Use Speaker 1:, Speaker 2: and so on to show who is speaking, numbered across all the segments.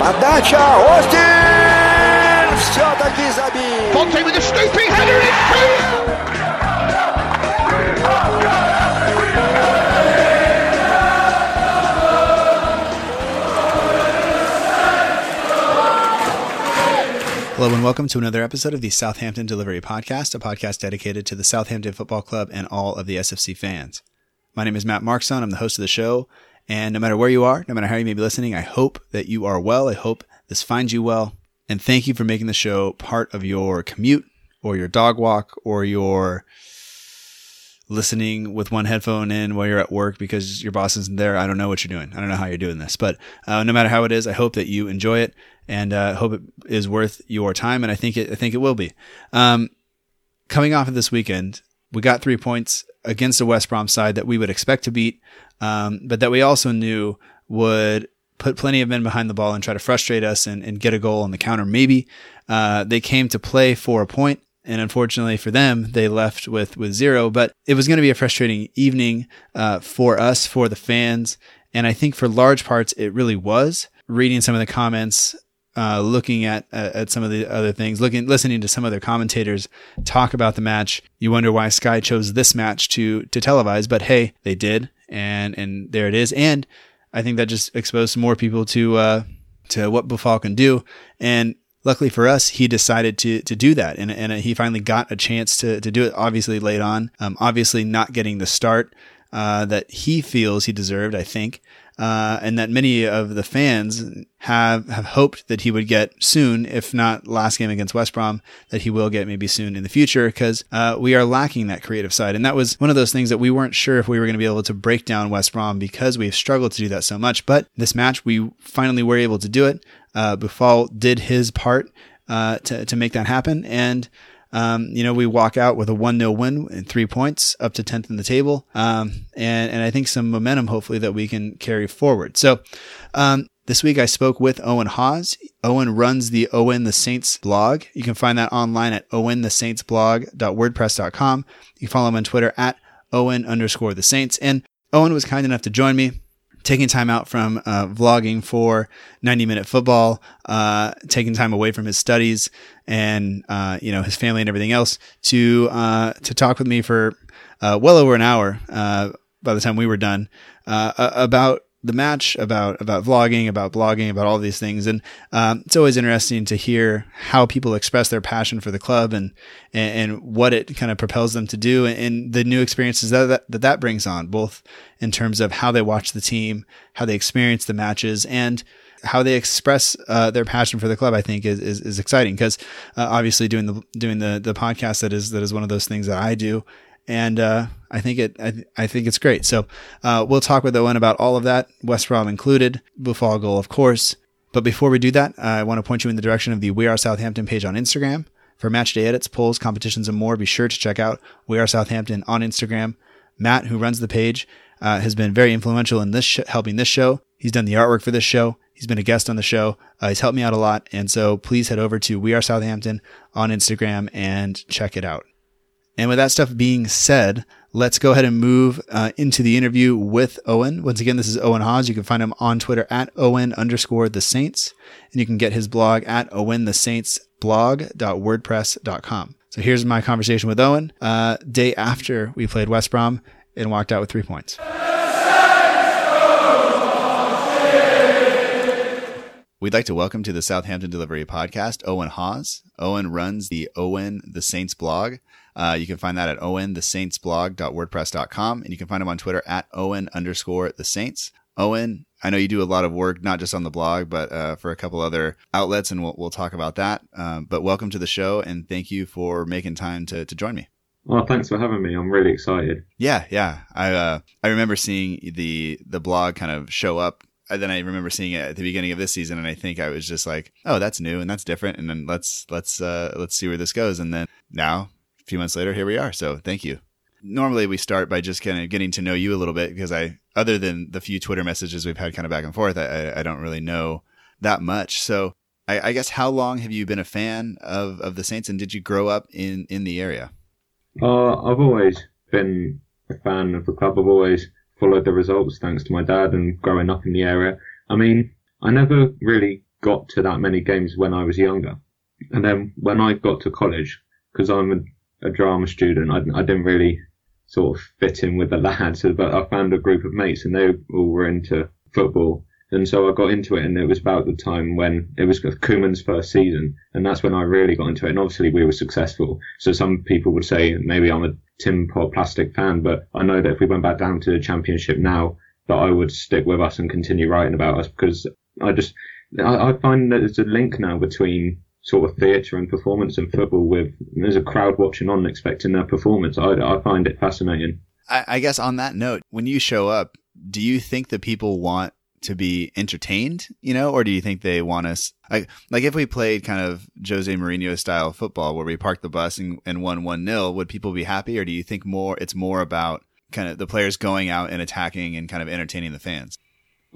Speaker 1: Подача, Остин! Все-таки забил!
Speaker 2: Fonte with a scooping header in
Speaker 3: Hello and welcome to another episode of the Southampton Delivery Podcast, a podcast dedicated to the Southampton Football Club and all of the SFC fans. My name is Matt Markson. I'm the host of the show. And no matter where you are, no matter how you may be listening, I hope that you are well. I hope this finds you well. And thank you for making the show part of your commute or your dog walk or your listening with one headphone in while you're at work because your boss isn't there. I don't know what you're doing. I don't know how you're doing this, but uh, no matter how it is, I hope that you enjoy it and uh, hope it is worth your time. And I think it, I think it will be. Um, coming off of this weekend, we got three points against a West Brom side that we would expect to beat, um, but that we also knew would put plenty of men behind the ball and try to frustrate us and, and get a goal on the counter. Maybe uh, they came to play for a point, and unfortunately for them, they left with with zero. But it was going to be a frustrating evening uh, for us, for the fans, and I think for large parts it really was. Reading some of the comments, uh, looking at at some of the other things, looking listening to some other commentators talk about the match, you wonder why Sky chose this match to to televise. But hey, they did, and and there it is. And I think that just exposed more people to uh, to what Boufal can do. And luckily for us, he decided to to do that, and and he finally got a chance to to do it. Obviously late on, um, obviously not getting the start uh, that he feels he deserved. I think. Uh, and that many of the fans have have hoped that he would get soon, if not last game against West Brom, that he will get maybe soon in the future, because uh, we are lacking that creative side, and that was one of those things that we weren't sure if we were going to be able to break down West Brom because we've struggled to do that so much. But this match, we finally were able to do it. Uh, Boufal did his part uh, to to make that happen, and um, you know, we walk out with a 1 0 win and three points up to 10th in the table. Um, and, and I think some momentum, hopefully, that we can carry forward. So, um, this week I spoke with Owen Hawes. Owen runs the Owen the Saints blog. You can find that online at owenthesaintsblog.wordpress.com. You can follow him on Twitter at Owen underscore the Saints. And Owen was kind enough to join me taking time out from uh, vlogging for 90 minute football, uh, taking time away from his studies and, uh, you know, his family and everything else to, uh, to talk with me for, uh, well over an hour, uh, by the time we were done, about the match, about about vlogging, about blogging, about all these things, and um, it's always interesting to hear how people express their passion for the club and and, and what it kind of propels them to do, and, and the new experiences that, that that that brings on, both in terms of how they watch the team, how they experience the matches, and how they express uh, their passion for the club, I think is is, is exciting. Because uh, obviously doing the doing the the podcast that is that is one of those things that I do, and uh, I think it I, I, think it's great. So uh, we'll talk with Owen about all of that, West Brom included, Boufal goal, of course. But before we do that, I want to point you in the direction of the We Are Southampton page on Instagram. For match day edits, polls, competitions, and more, be sure to check out We Are Southampton on Instagram. Matt, who runs the page, uh, has been very influential in this sh- helping this show. He's done the artwork for this show. He's been a guest on the show. Uh, he's helped me out a lot. And so please head over to We Are Southampton on Instagram and check it out. And with that stuff being said, let's go ahead and move uh, into the interview with Owen. Once again, this is Owen Hawes. You can find him on Twitter at Owen underscore the Saints, and you can get his blog at Owen the Saints blog.wordpress.com. So here's my conversation with Owen, uh, day after we played West Brom and walked out with three points. We'd like to welcome to the Southampton Delivery Podcast Owen Hawes. Owen runs the Owen the Saints blog. Uh, you can find that at owenthesaintsblog.wordpress.com, and you can find him on Twitter at Owen underscore the Saints. Owen, I know you do a lot of work, not just on the blog, but uh, for a couple other outlets, and we'll, we'll talk about that. Um, but welcome to the show, and thank you for making time to, to join me.
Speaker 4: Well, thanks for having me. I'm really excited.
Speaker 3: Yeah, yeah. I uh, I remember seeing the the blog kind of show up then I remember seeing it at the beginning of this season, and I think I was just like, "Oh, that's new and that's different," and then let's let's uh, let's see where this goes. And then now a few months later, here we are. So thank you. Normally, we start by just kind of getting to know you a little bit because I, other than the few Twitter messages we've had kind of back and forth, I, I don't really know that much. So I, I guess how long have you been a fan of, of the Saints and did you grow up in, in the area?
Speaker 4: Uh, I've always been a fan of the club. I've always followed the results thanks to my dad and growing up in the area. I mean, I never really got to that many games when I was younger. And then when I got to college, because I'm a, a, drama student, I, I, didn't really sort of fit in with the lads, but I found a group of mates and they all were into football. And so I got into it, and it was about the time when it was Koeman's first season, and that's when I really got into it. And obviously, we were successful. So some people would say maybe I'm a Tim Pot Plastic fan, but I know that if we went back down to the Championship now, that I would stick with us and continue writing about us because I just I, I find that there's a link now between sort of theatre and performance and football with there's a crowd watching on expecting their performance. I, I find it fascinating.
Speaker 3: I, I guess on that note, when you show up, do you think that people want to be entertained, you know, or do you think they want us like like if we played kind of Jose Mourinho style football where we parked the bus and, and won one nil, would people be happy, or do you think more it's more about kind of the players going out and attacking and kind of entertaining the fans?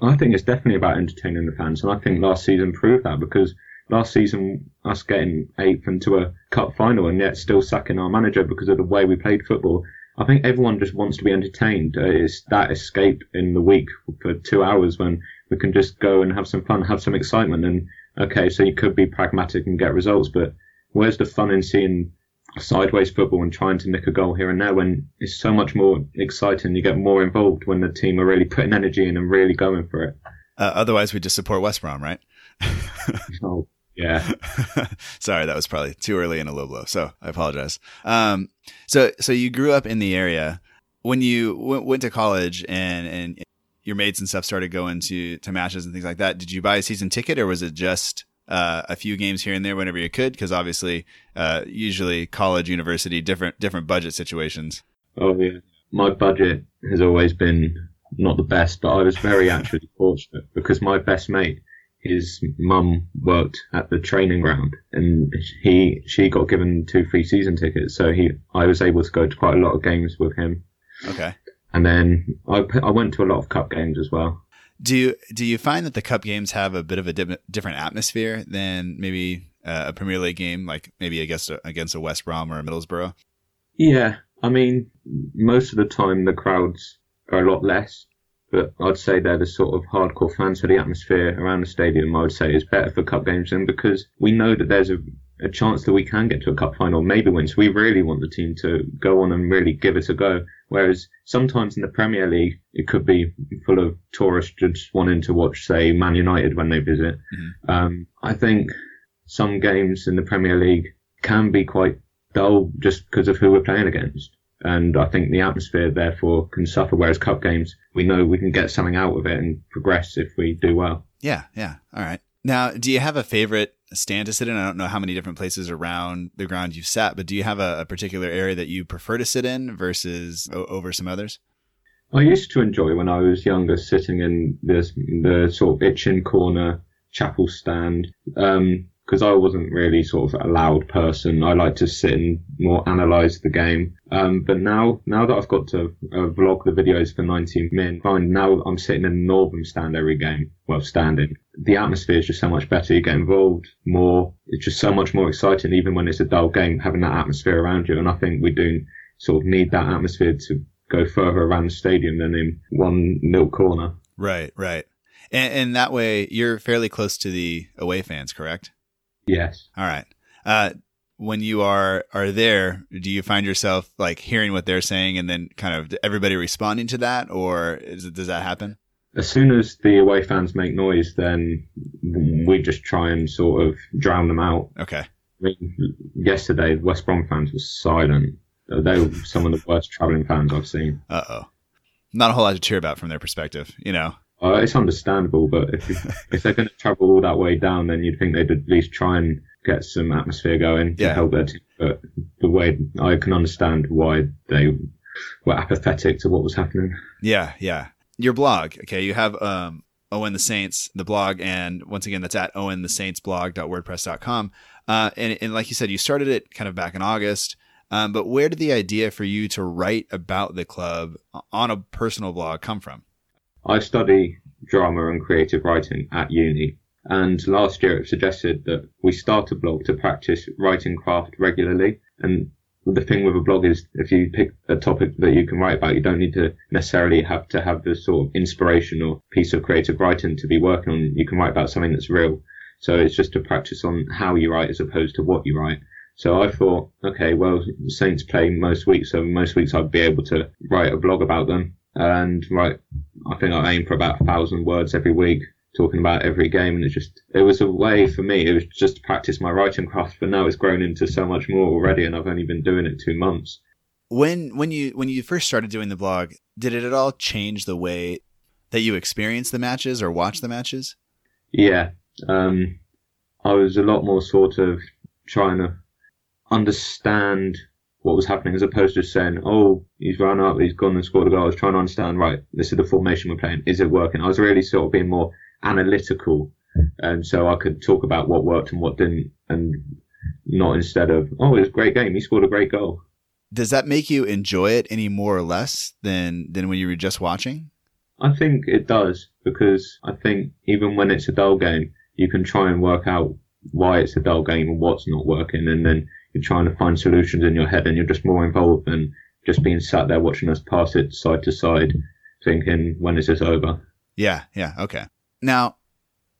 Speaker 4: I think it's definitely about entertaining the fans, and I think last season proved that because last season us getting eighth into a cup final and yet still sacking our manager because of the way we played football. I think everyone just wants to be entertained. Uh, it's that escape in the week for two hours when we can just go and have some fun, have some excitement. And okay, so you could be pragmatic and get results, but where's the fun in seeing sideways football and trying to nick a goal here and there when it's so much more exciting? You get more involved when the team are really putting energy in and really going for it.
Speaker 3: Uh, otherwise, we just support West Brom, right?
Speaker 4: oh, yeah.
Speaker 3: Sorry, that was probably too early in a low blow. So I apologize. Um, so, so you grew up in the area when you w- went to college and, and your mates and stuff started going to, to matches and things like that. Did you buy a season ticket or was it just, uh, a few games here and there whenever you could? Cause obviously, uh, usually college, university, different, different budget situations.
Speaker 4: Oh yeah. My budget has always been not the best, but I was very actually fortunate because my best mate his mum worked at the training ground and he she got given two free season tickets so he I was able to go to quite a lot of games with him.
Speaker 3: Okay.
Speaker 4: And then I, I went to a lot of cup games as well.
Speaker 3: Do you do you find that the cup games have a bit of a di- different atmosphere than maybe uh, a Premier League game like maybe against a, against a West Brom or a Middlesbrough?
Speaker 4: Yeah. I mean most of the time the crowds are a lot less but I'd say they're the sort of hardcore fans for the atmosphere around the stadium. I would say is better for cup games than because we know that there's a, a chance that we can get to a cup final, maybe win. So we really want the team to go on and really give it a go. Whereas sometimes in the Premier League, it could be full of tourists just wanting to watch, say, Man United when they visit. Mm-hmm. Um, I think some games in the Premier League can be quite dull just because of who we're playing against and I think the atmosphere therefore can suffer. Whereas cup games, we know we can get something out of it and progress if we do well.
Speaker 3: Yeah, yeah. All right. Now, do you have a favorite stand to sit in? I don't know how many different places around the ground you've sat, but do you have a, a particular area that you prefer to sit in versus o- over some others?
Speaker 4: I used to enjoy when I was younger sitting in the the sort of Itchen corner chapel stand. Um, because I wasn't really sort of a loud person. I like to sit and more analyze the game. Um, but now, now that I've got to uh, vlog the videos for 19 min, fine. Now I'm sitting in the Northam stand every game. Well, standing. The atmosphere is just so much better. You get involved more. It's just so much more exciting, even when it's a dull game, having that atmosphere around you. And I think we do sort of need that atmosphere to go further around the stadium than in one little corner.
Speaker 3: Right, right. And, and that way you're fairly close to the away fans, correct?
Speaker 4: Yes.
Speaker 3: All right. Uh, when you are are there, do you find yourself like hearing what they're saying and then kind of everybody responding to that, or it, does that happen?
Speaker 4: As soon as the away fans make noise, then we just try and sort of drown them out.
Speaker 3: Okay. I
Speaker 4: mean, yesterday, West Brom fans were silent. They were some of the worst travelling fans I've seen.
Speaker 3: Uh oh. Not a whole lot to cheer about from their perspective, you know.
Speaker 4: Uh, it's understandable, but if if they're going to travel all that way down, then you'd think they'd at least try and get some atmosphere going to yeah. help their team. But the way I can understand why they were apathetic to what was happening.
Speaker 3: Yeah, yeah. Your blog, okay? You have um, Owen the Saints, the blog, and once again, that's at Owen the Saints blog.wordpress.com. Uh, and, and like you said, you started it kind of back in August. Um, but where did the idea for you to write about the club on a personal blog come from?
Speaker 4: I study drama and creative writing at uni, and last year it suggested that we start a blog to practice writing craft regularly. And the thing with a blog is if you pick a topic that you can write about, you don't need to necessarily have to have the sort of inspiration or piece of creative writing to be working on. You can write about something that's real. So it's just a practice on how you write as opposed to what you write. So I thought, okay, well, Saints play most weeks, so most weeks I'd be able to write a blog about them and write. I think I aim for about a thousand words every week talking about every game, and it just it was a way for me. It was just to practice my writing craft, but now it's grown into so much more already, and I've only been doing it two months.
Speaker 3: When when you when you first started doing the blog, did it at all change the way that you experience the matches or watch the matches?
Speaker 4: Yeah, um, I was a lot more sort of trying to understand what was happening as opposed to just saying, oh, he's run up, he's gone and scored a goal. I was trying to understand, right, this is the formation we're playing. Is it working? I was really sort of being more analytical. And so I could talk about what worked and what didn't and not instead of, oh, it was a great game. He scored a great goal.
Speaker 3: Does that make you enjoy it any more or less than, than when you were just watching?
Speaker 4: I think it does because I think even when it's a dull game, you can try and work out why it's a dull game and what's not working. And then you're trying to find solutions in your head and you're just more involved than just being sat there watching us pass it side to side, thinking, when is this over?
Speaker 3: Yeah, yeah, okay. Now,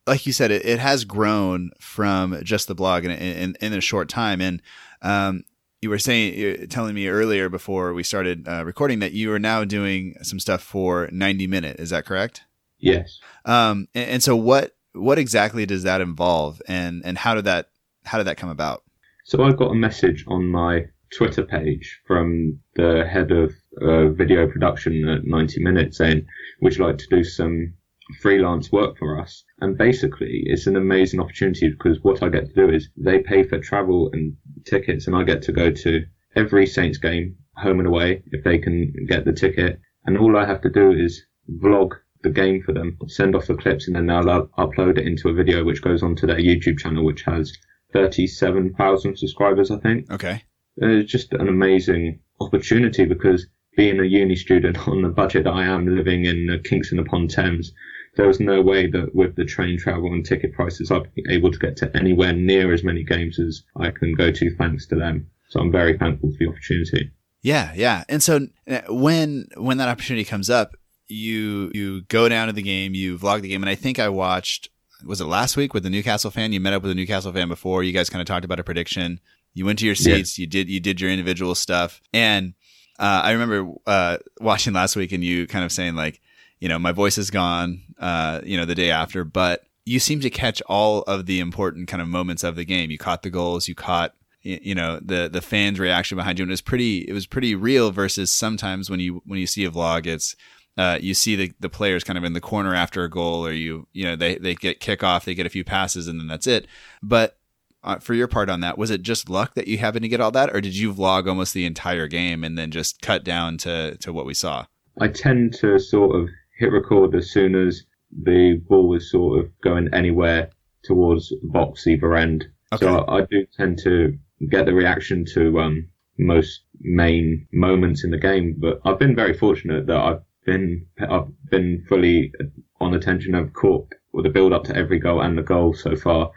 Speaker 3: like you said, it, it has grown from just the blog in, in, in a short time. And um, you were saying, telling me earlier before we started uh, recording that you are now doing some stuff for 90 Minute. Is that correct?
Speaker 4: Yes.
Speaker 3: Um, and, and so what what exactly does that involve, and and how did that how did that come about?
Speaker 4: So I got a message on my Twitter page from the head of uh, video production at 90 Minutes saying, would you like to do some freelance work for us? And basically, it's an amazing opportunity because what I get to do is they pay for travel and tickets, and I get to go to every Saints game, home and away, if they can get the ticket. And all I have to do is vlog the game for them, send off the clips, and then they'll upload it into a video which goes onto their YouTube channel, which has 37,000 subscribers, I think.
Speaker 3: Okay.
Speaker 4: It's just an amazing opportunity because being a uni student on the budget that I am living in uh, Kingston upon Thames, there was no way that with the train travel and ticket prices, I'd be able to get to anywhere near as many games as I can go to thanks to them. So I'm very thankful for the opportunity.
Speaker 3: Yeah, yeah. And so uh, when when that opportunity comes up, you you go down to the game, you vlog the game, and I think I watched was it last week with the Newcastle fan? You met up with a Newcastle fan before. You guys kind of talked about a prediction. You went to your seats. Yeah. You did you did your individual stuff, and uh, I remember uh, watching last week and you kind of saying like, you know, my voice is gone. Uh, you know, the day after, but you seem to catch all of the important kind of moments of the game. You caught the goals. You caught you know the the fans reaction behind you and it was pretty it was pretty real versus sometimes when you when you see a vlog it's uh, you see the, the players kind of in the corner after a goal, or you you know they they get kickoff, they get a few passes, and then that's it. But uh, for your part on that, was it just luck that you happened to get all that, or did you vlog almost the entire game and then just cut down to to what we saw?
Speaker 4: I tend to sort of hit record as soon as the ball was sort of going anywhere towards box either end. Okay. So I, I do tend to get the reaction to um, most main moments in the game. But I've been very fortunate that I've been I've been fully on attention. I've caught with the build up to every goal and the goal so far.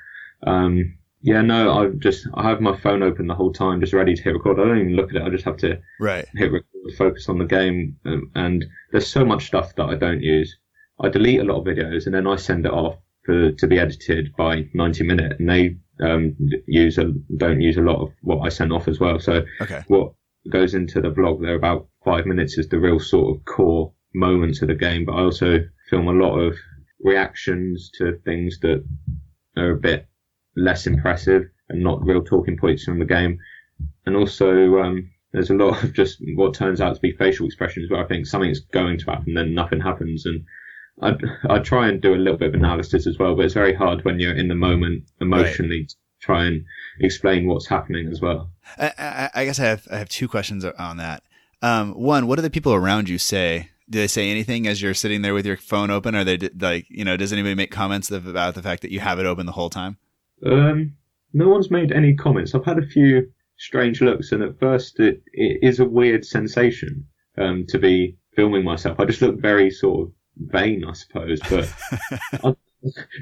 Speaker 4: Um, yeah, no, I just I have my phone open the whole time, just ready to hit record. I don't even look at it. I just have to
Speaker 3: right.
Speaker 4: hit record, focus on the game. Um, and there's so much stuff that I don't use. I delete a lot of videos and then I send it off for to be edited by 90 minute, and they um, use a don't use a lot of what I send off as well. So
Speaker 3: okay.
Speaker 4: what goes into the vlog there about five minutes is the real sort of core moments of the game, but I also film a lot of reactions to things that are a bit less impressive and not real talking points from the game. And also, um, there's a lot of just what turns out to be facial expressions where I think something's going to happen, then nothing happens. And I I try and do a little bit of analysis as well, but it's very hard when you're in the moment emotionally. Right. Try and explain what's happening as well.
Speaker 3: I, I, I, guess I have I have two questions on that. Um, one, what do the people around you say do they say anything as you're sitting there with your phone open? Are they like, you know, does anybody make comments about the fact that you have it open the whole time?
Speaker 4: Um, no one's made any comments. I've had a few strange looks, and at first it, it is a weird sensation um, to be filming myself. I just look very sort of vain, I suppose. But I,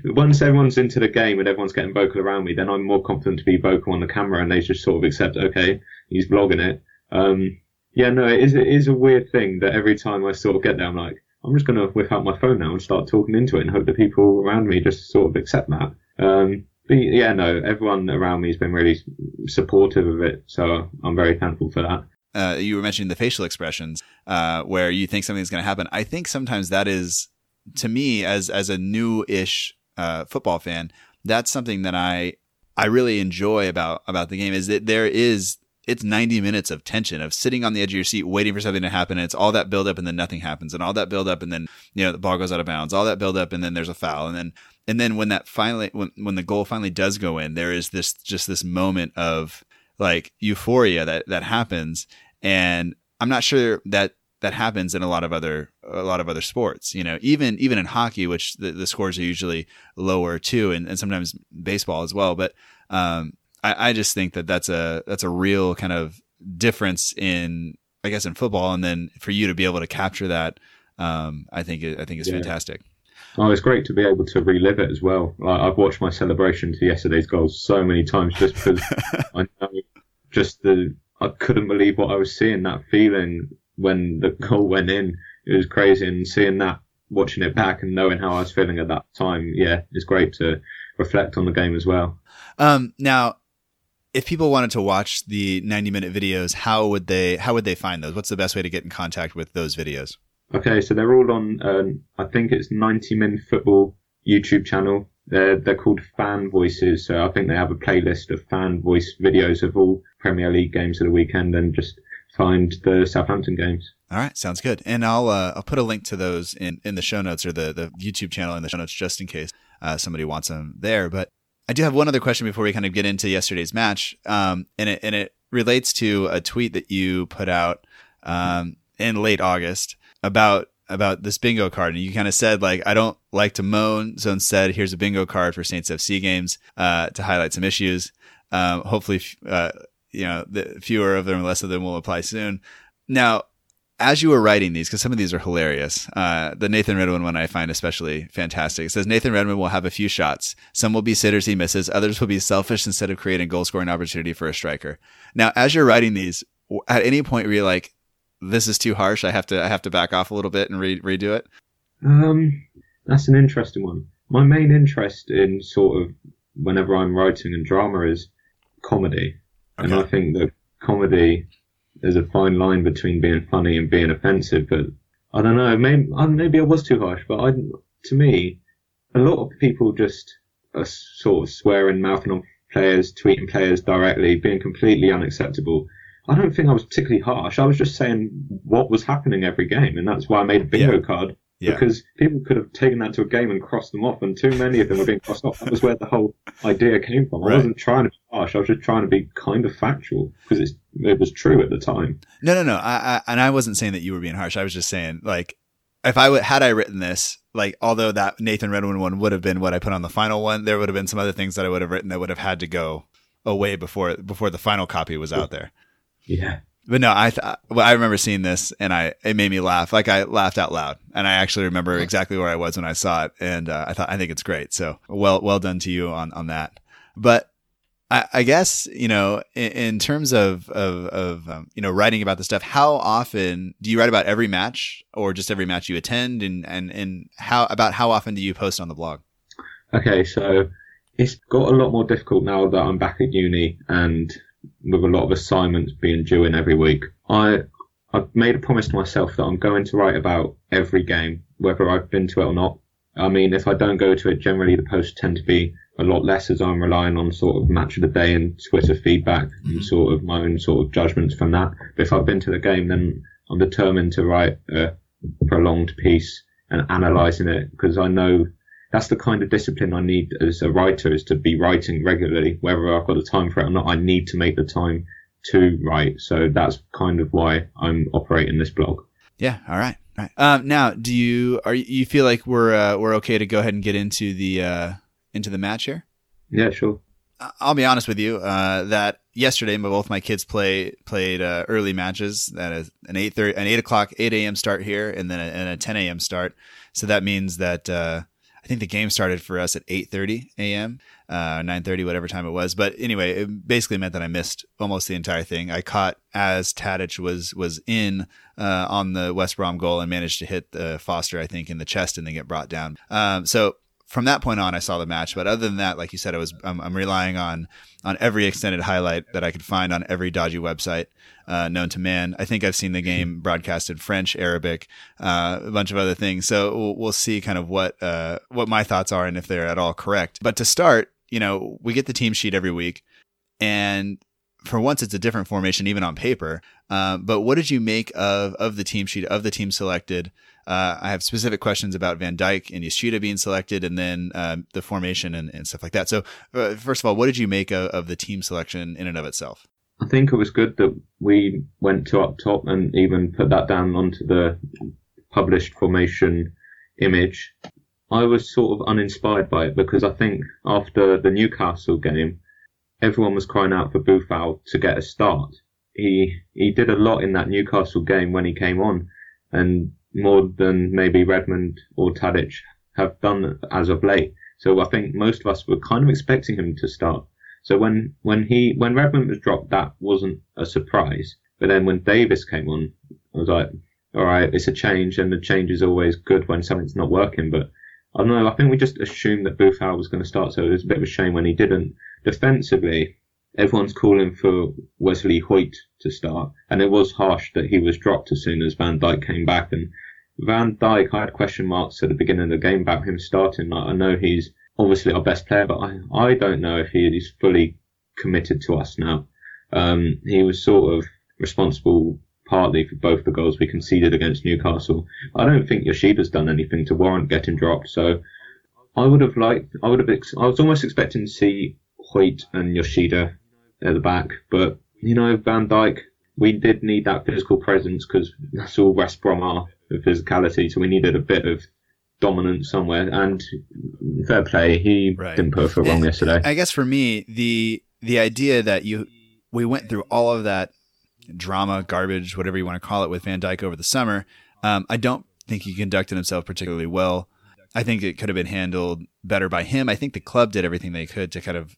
Speaker 4: once everyone's into the game and everyone's getting vocal around me, then I'm more confident to be vocal on the camera, and they just sort of accept, okay, he's vlogging it. Um, yeah, no, it is, it is a weird thing that every time I sort of get there, I'm like, I'm just going to whip out my phone now and start talking into it and hope that people around me just sort of accept that. Um, but yeah, no, everyone around me has been really supportive of it, so I'm very thankful for that.
Speaker 3: Uh, you were mentioning the facial expressions, uh, where you think something's going to happen. I think sometimes that is, to me, as as a new-ish uh, football fan, that's something that I I really enjoy about about the game is that there is it's 90 minutes of tension of sitting on the edge of your seat waiting for something to happen and it's all that build up and then nothing happens and all that build up and then you know the ball goes out of bounds all that build up and then there's a foul and then and then when that finally when when the goal finally does go in there is this just this moment of like euphoria that that happens and i'm not sure that that happens in a lot of other a lot of other sports you know even even in hockey which the, the scores are usually lower too and, and sometimes baseball as well but um I, I just think that that's a that's a real kind of difference in I guess in football, and then for you to be able to capture that, um, I think I think is yeah. fantastic.
Speaker 4: Oh, it's great to be able to relive it as well. I've watched my celebration to yesterday's goals so many times just because I know just the I couldn't believe what I was seeing. That feeling when the goal went in, it was crazy, and seeing that, watching it back, and knowing how I was feeling at that time, yeah, it's great to reflect on the game as well.
Speaker 3: Um, now, if people wanted to watch the 90 minute videos, how would they how would they find those? What's the best way to get in contact with those videos?
Speaker 4: Okay, so they're all on. Um, I think it's 90 Min Football YouTube channel. They're they're called Fan Voices. So I think they have a playlist of fan voice videos of all Premier League games of the weekend, and just find the Southampton games.
Speaker 3: All right, sounds good. And I'll uh, I'll put a link to those in, in the show notes or the, the YouTube channel in the show notes just in case uh, somebody wants them there. But I do have one other question before we kind of get into yesterday's match, um, and it and it relates to a tweet that you put out um, in late August about about this bingo card, and you kind of said like, I don't like to moan, so instead, here's a bingo card for Saints FC games uh, to highlight some issues. Um, hopefully, uh, you know, the fewer of them, less of them will apply soon. Now, as you were writing these, because some of these are hilarious, uh, the Nathan Redmond one I find especially fantastic. It says Nathan Redmond will have a few shots. Some will be sitters he misses. Others will be selfish instead of creating goal scoring opportunity for a striker. Now, as you're writing these, at any point were you like, "This is too harsh. I have to, I have to back off a little bit and re- redo it."
Speaker 4: Um, that's an interesting one. My main interest in sort of whenever I'm writing and drama is comedy, okay. and I think that comedy there's a fine line between being funny and being offensive. But I don't know. Maybe maybe I was too harsh. But I, to me, a lot of people just are sort of swearing, mouthing on players, tweeting players directly, being completely unacceptable. I don't think I was particularly harsh. I was just saying what was happening every game, and that's why I made a bingo yeah. card yeah. Because people could have taken that to a game and crossed them off, and too many of them were being crossed off. That was where the whole idea came from. Right. I wasn't trying to be harsh. I was just trying to be kind of factual because it was true at the time.
Speaker 3: No, no, no. I, I, and I wasn't saying that you were being harsh. I was just saying, like, if I had I written this, like, although that Nathan Redmond one would have been what I put on the final one, there would have been some other things that I would have written that would have had to go away before before the final copy was out there.
Speaker 4: Yeah.
Speaker 3: But no, I th- well, I remember seeing this and I it made me laugh. Like I laughed out loud, and I actually remember exactly where I was when I saw it, and uh, I thought I think it's great. So well well done to you on on that. But I, guess you know in, in terms of of, of um, you know writing about the stuff, how often do you write about every match or just every match you attend, and and and how about how often do you post on the blog?
Speaker 4: Okay, so it's got a lot more difficult now that I'm back at uni and with a lot of assignments being due in every week, I I've made a promise to myself that I'm going to write about every game, whether I've been to it or not. I mean, if I don't go to it, generally the posts tend to be a lot less as I'm relying on sort of match of the day and Twitter feedback mm-hmm. and sort of my own sort of judgments from that. But if I've been to the game, then I'm determined to write a prolonged piece and analysing it because I know that's the kind of discipline I need as a writer is to be writing regularly, whether I've got the time for it or not. I need to make the time to write. So that's kind of why I'm operating this blog.
Speaker 3: Yeah. All right. All right. Um, now, do you are you feel like we're uh, we're okay to go ahead and get into the uh, into the match here?
Speaker 4: Yeah, sure.
Speaker 3: I'll be honest with you uh, that yesterday both my kids play played uh, early matches. That is an eight thirty, an eight o'clock, eight a.m. start here, and then a, and a ten a.m. start. So that means that uh, I think the game started for us at 8:30 a.m., uh, 9:30, whatever time it was. But anyway, it basically meant that I missed almost the entire thing. I caught as Tadic was was in uh, on the West Brom goal and managed to hit the Forster, I think, in the chest and then get brought down. Um, so from that point on, I saw the match. But other than that, like you said, I was I'm, I'm relying on on every extended highlight that I could find on every dodgy website uh, known to man. I think I've seen the game broadcast in French, Arabic, uh, a bunch of other things. So we'll, we'll see kind of what uh, what my thoughts are and if they're at all correct. But to start, you know, we get the team sheet every week, and for once, it's a different formation, even on paper. Uh, but what did you make of of the team sheet of the team selected? Uh, I have specific questions about Van Dijk and Yoshida being selected, and then uh, the formation and, and, stuff like that. So, uh, first of all, what did you make of, of, the team selection in and of itself?
Speaker 4: I think it was good that we went to up top and even put that down onto the published formation image. I was sort of uninspired by it because I think after the Newcastle game, everyone was crying out for Boufal to get a start. He he did a lot in that Newcastle game when he came on, and more than maybe Redmond or Tadic have done as of late. So I think most of us were kind of expecting him to start. So when when he when Redmond was dropped, that wasn't a surprise. But then when Davis came on, I was like, all right, it's a change, and the change is always good when something's not working. But I don't know. I think we just assumed that Boufal was going to start, so it was a bit of a shame when he didn't. Defensively, everyone's calling for Wesley Hoedt to start, and it was harsh that he was dropped as soon as Van Dijk came back. And Van Dijk, I had question marks at the beginning of the game about him starting. I know he's obviously our best player, but I, I don't know if he is fully committed to us now. Um, he was sort of responsible partly for both the goals we conceded against Newcastle. I don't think Yoshida's done anything to warrant getting dropped, so I would have liked, I would have, ex- I was almost expecting to see Hoedt and Yoshida at the back, but you know, Van Dijk, we did need that physical presence because that's all West Brom are, the physicality, so we needed a bit of dominance somewhere. And fair play, he right. didn't put a foot wrong yesterday.
Speaker 3: I guess for me, the the idea that you we went through all of that drama, garbage, whatever you want to call it, with Van Dijk over the summer. Um, I don't think he conducted himself particularly well. I think it could have been handled better by him. I think the club did everything they could to kind of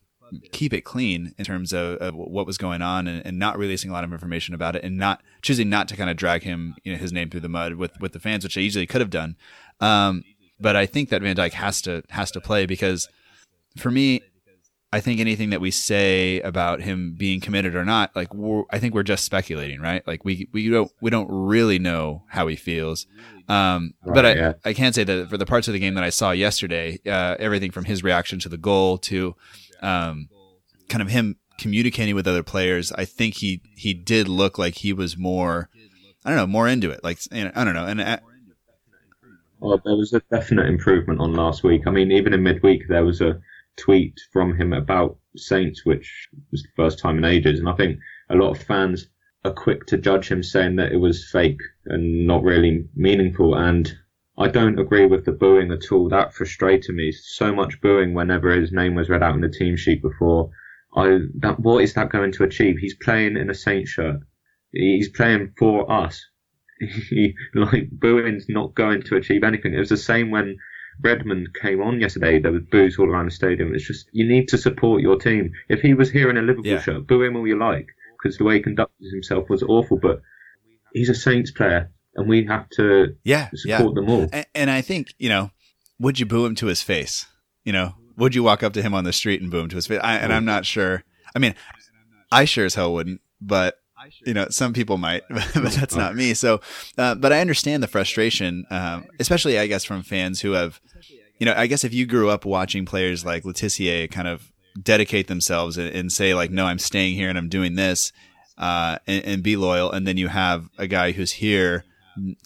Speaker 3: keep it clean in terms of, of what was going on and, and, not releasing a lot of information about it and not choosing not to kind of drag him, you know, his name through the mud with, with the fans, which they easily could have done. Um, but I think that Van Dijk has to has to play because for me, I think anything that we say about him being committed or not, like I think we're just speculating, right? Like we we don't we don't really know how he feels. Um, right, but I yeah. I can say that for the parts of the game that I saw yesterday, uh, everything from his reaction to the goal to um, kind of him communicating with other players, I think he he did look like he was more I don't know more into it. Like I don't know, and uh,
Speaker 4: well, there was a definite improvement on last week. I mean, even in midweek, there was a tweet from him about Saints, which was the first time in ages. And I think a lot of fans are quick to judge him saying that it was fake and not really meaningful. And I don't agree with the booing at all. That frustrated me. So much booing whenever his name was read out in the team sheet before. I that what is that going to achieve? He's playing in a Saints shirt. He's playing for us. like booing's not going to achieve anything. It was the same when Redmond came on yesterday. There was boos all around the stadium. It's just you need to support your team. If he was here in a Liverpool yeah. shirt, boo him all you like because the way he conducted himself was awful. But he's a Saints player, and we have to
Speaker 3: yeah
Speaker 4: support
Speaker 3: yeah.
Speaker 4: them all.
Speaker 3: And, and I think you know, would you boo him to his face? You know, would you walk up to him on the street and boo him to his face? I, and I'm not sure. I mean, I sure as hell wouldn't. But you know, some people might, but that's not me. So, uh, but I understand the frustration, um, especially I guess from fans who have, you know, I guess if you grew up watching players like Le Tissier kind of dedicate themselves and, and say like, no, I'm staying here and I'm doing this, uh, and, and, be loyal, and then you have a guy who's here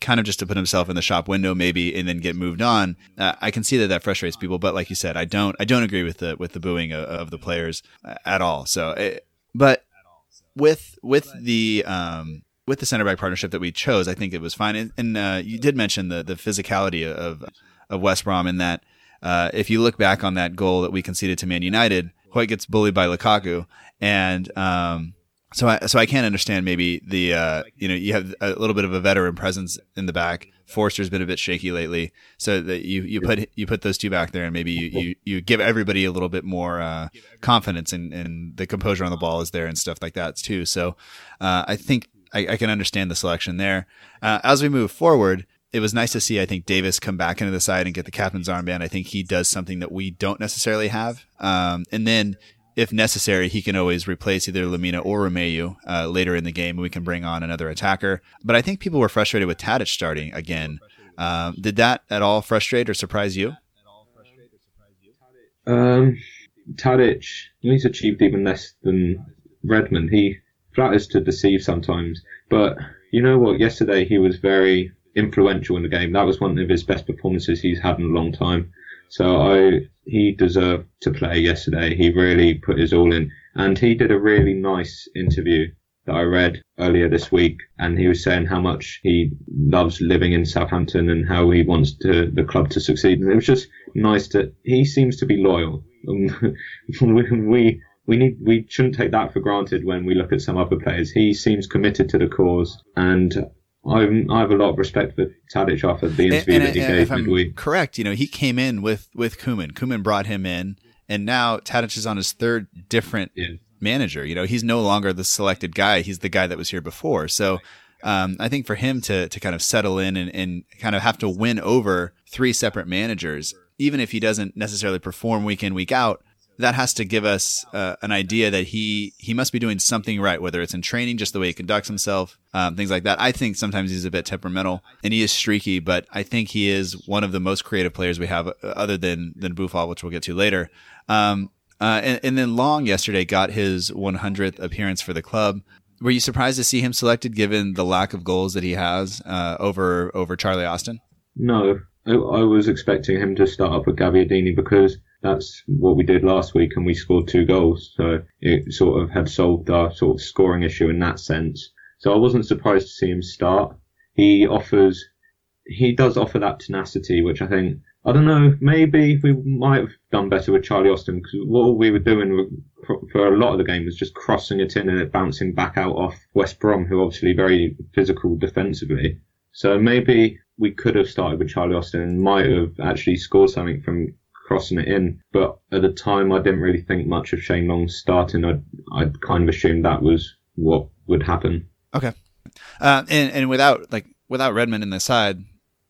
Speaker 3: kind of just to put himself in the shop window maybe and then get moved on uh, i can see that that frustrates people. But like you said i don't i don't agree with the with the booing of, of the players at all. So it, eh, but with with the um, with the center back partnership that we chose, I think it was fine. And, and uh, you did mention the the physicality of of West Brom in that uh, if you look back on that goal that we conceded to Man United, Hoedt gets bullied by Lukaku, and um, so I so I can't understand maybe the uh, you know you have a little bit of a veteran presence in the back Forster's been a bit shaky lately, so that you, you put you put those two back there, and maybe you, you, you give everybody a little bit more uh, confidence, and, and the composure on the ball is there and stuff like that too. So uh, I think I, I, can understand the selection there. Uh, as we move forward, it was nice to see, I think, Davis come back into the side and get the captain's armband. I think he does something that we don't necessarily have. Um, and then if necessary, he can always replace either Lemina or Romeu uh, later in the game, we can bring on another attacker. But I think people were frustrated with Tadic starting again. Um, did that at all frustrate or surprise you?
Speaker 4: Um, Tadic, he's achieved even less than Redmond. He flatters to deceive sometimes, but you know what? Yesterday he was very influential in the game. That was one of his best performances he's had in a long time. So I, he deserved to play yesterday. He really put his all in, and he did a really nice interview that I read earlier this week, and he was saying how much he loves living in Southampton and how he wants to, the club to succeed. And it was just nice that he seems to be loyal. we we need we shouldn't take that for granted when we look at some other players. He seems committed to the cause, and I'm, I have a lot of respect for Tadic after the interview and, and, that he gave if I'm midweek.
Speaker 3: Correct. You know, he came in with with Koeman. Koeman brought him in, and now Tadic is on his third different yeah. manager. You know, he's no longer the selected guy. He's the guy that was here before. So. Um, I think for him to to kind of settle in and, and kind of have to win over three separate managers, even if he doesn't necessarily perform week in week out, that has to give us uh, an idea that he he must be doing something right, whether it's in training, just the way he conducts himself, um, things like that. I think sometimes he's a bit temperamental and he is streaky, but I think he is one of the most creative players we have, uh, other than than Boufal, which we'll get to later. Um, uh, and, and then Long yesterday got his 100th appearance for the club. Were you surprised to see him selected, given the lack of goals that he has uh, over over Charlie Austin?
Speaker 4: No, I, I was expecting him to start up with Gabbiadini because that's what we did last week, and we scored two goals. So it sort of had solved our sort of scoring issue in that sense. So I wasn't surprised to see him start. He offers, he does offer that tenacity, which I think, I don't know, maybe we might have done better with Charlie Austin because what we were doing for a lot of the game was just crossing it in and it bouncing back out off West Brom, who obviously very physical defensively. So maybe we could have started with Charlie Austin and might have actually scored something from crossing it in. But at the time, I didn't really think much of Shane Long starting. I I kind of assumed that was what would happen.
Speaker 3: Okay, uh, and and without like without Redmond in the side,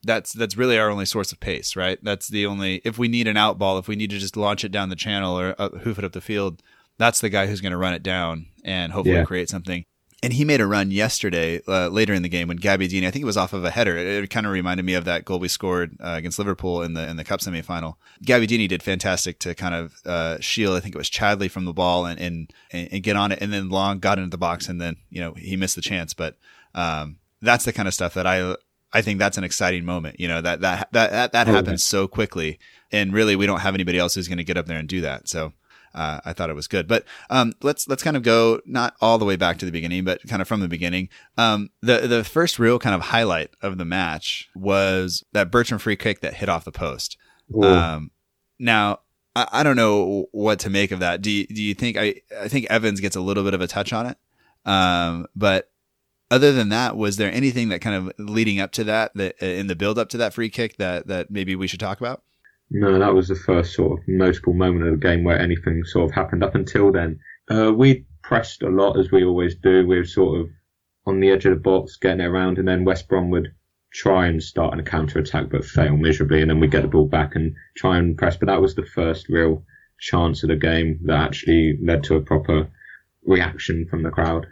Speaker 3: that's that's really our only source of pace, right? That's the only if we need an out ball, if we need to just launch it down the channel or uh, hoof it up the field, that's the guy who's going to run it down and hopefully yeah. create something and he made a run yesterday uh, later in the game when Gabbiadini, I think it was off of a header. It, it kind of reminded me of that goal we scored uh, against Liverpool in the in the cup semifinal. Gabbiadini did fantastic to kind of uh, shield. I think it was Chadli from the ball and, and and get on it, and then Long got into the box, and then you know he missed the chance. But um, that's the kind of stuff that I I think that's an exciting moment. You know that that that that, that oh, happens so quickly, and really we don't have anybody else who's going to get up there and do that. So uh, I thought it was good. But um, let's let's kind of go not all the way back to the beginning, but kind of from the beginning. Um, the the first real kind of highlight of the match was that Bertrand free kick that hit off the post. Um, now I, I, don't know what to make of that. Do you, do you think I I think Evans gets a little bit of a touch on it, um, but other than that, was there anything that kind of leading up to that, that uh, in the build up to that free kick that that maybe we should talk about?
Speaker 4: No, that was the first sort of notable moment of the game where anything sort of happened. Up until then, uh, we pressed a lot as we always do. We were sort of on the edge of the box, getting it around, and then West Brom would try and start a counter attack but fail miserably, and then we get the ball back and try and press. But that was the first real chance of the game that actually led to a proper reaction from the crowd.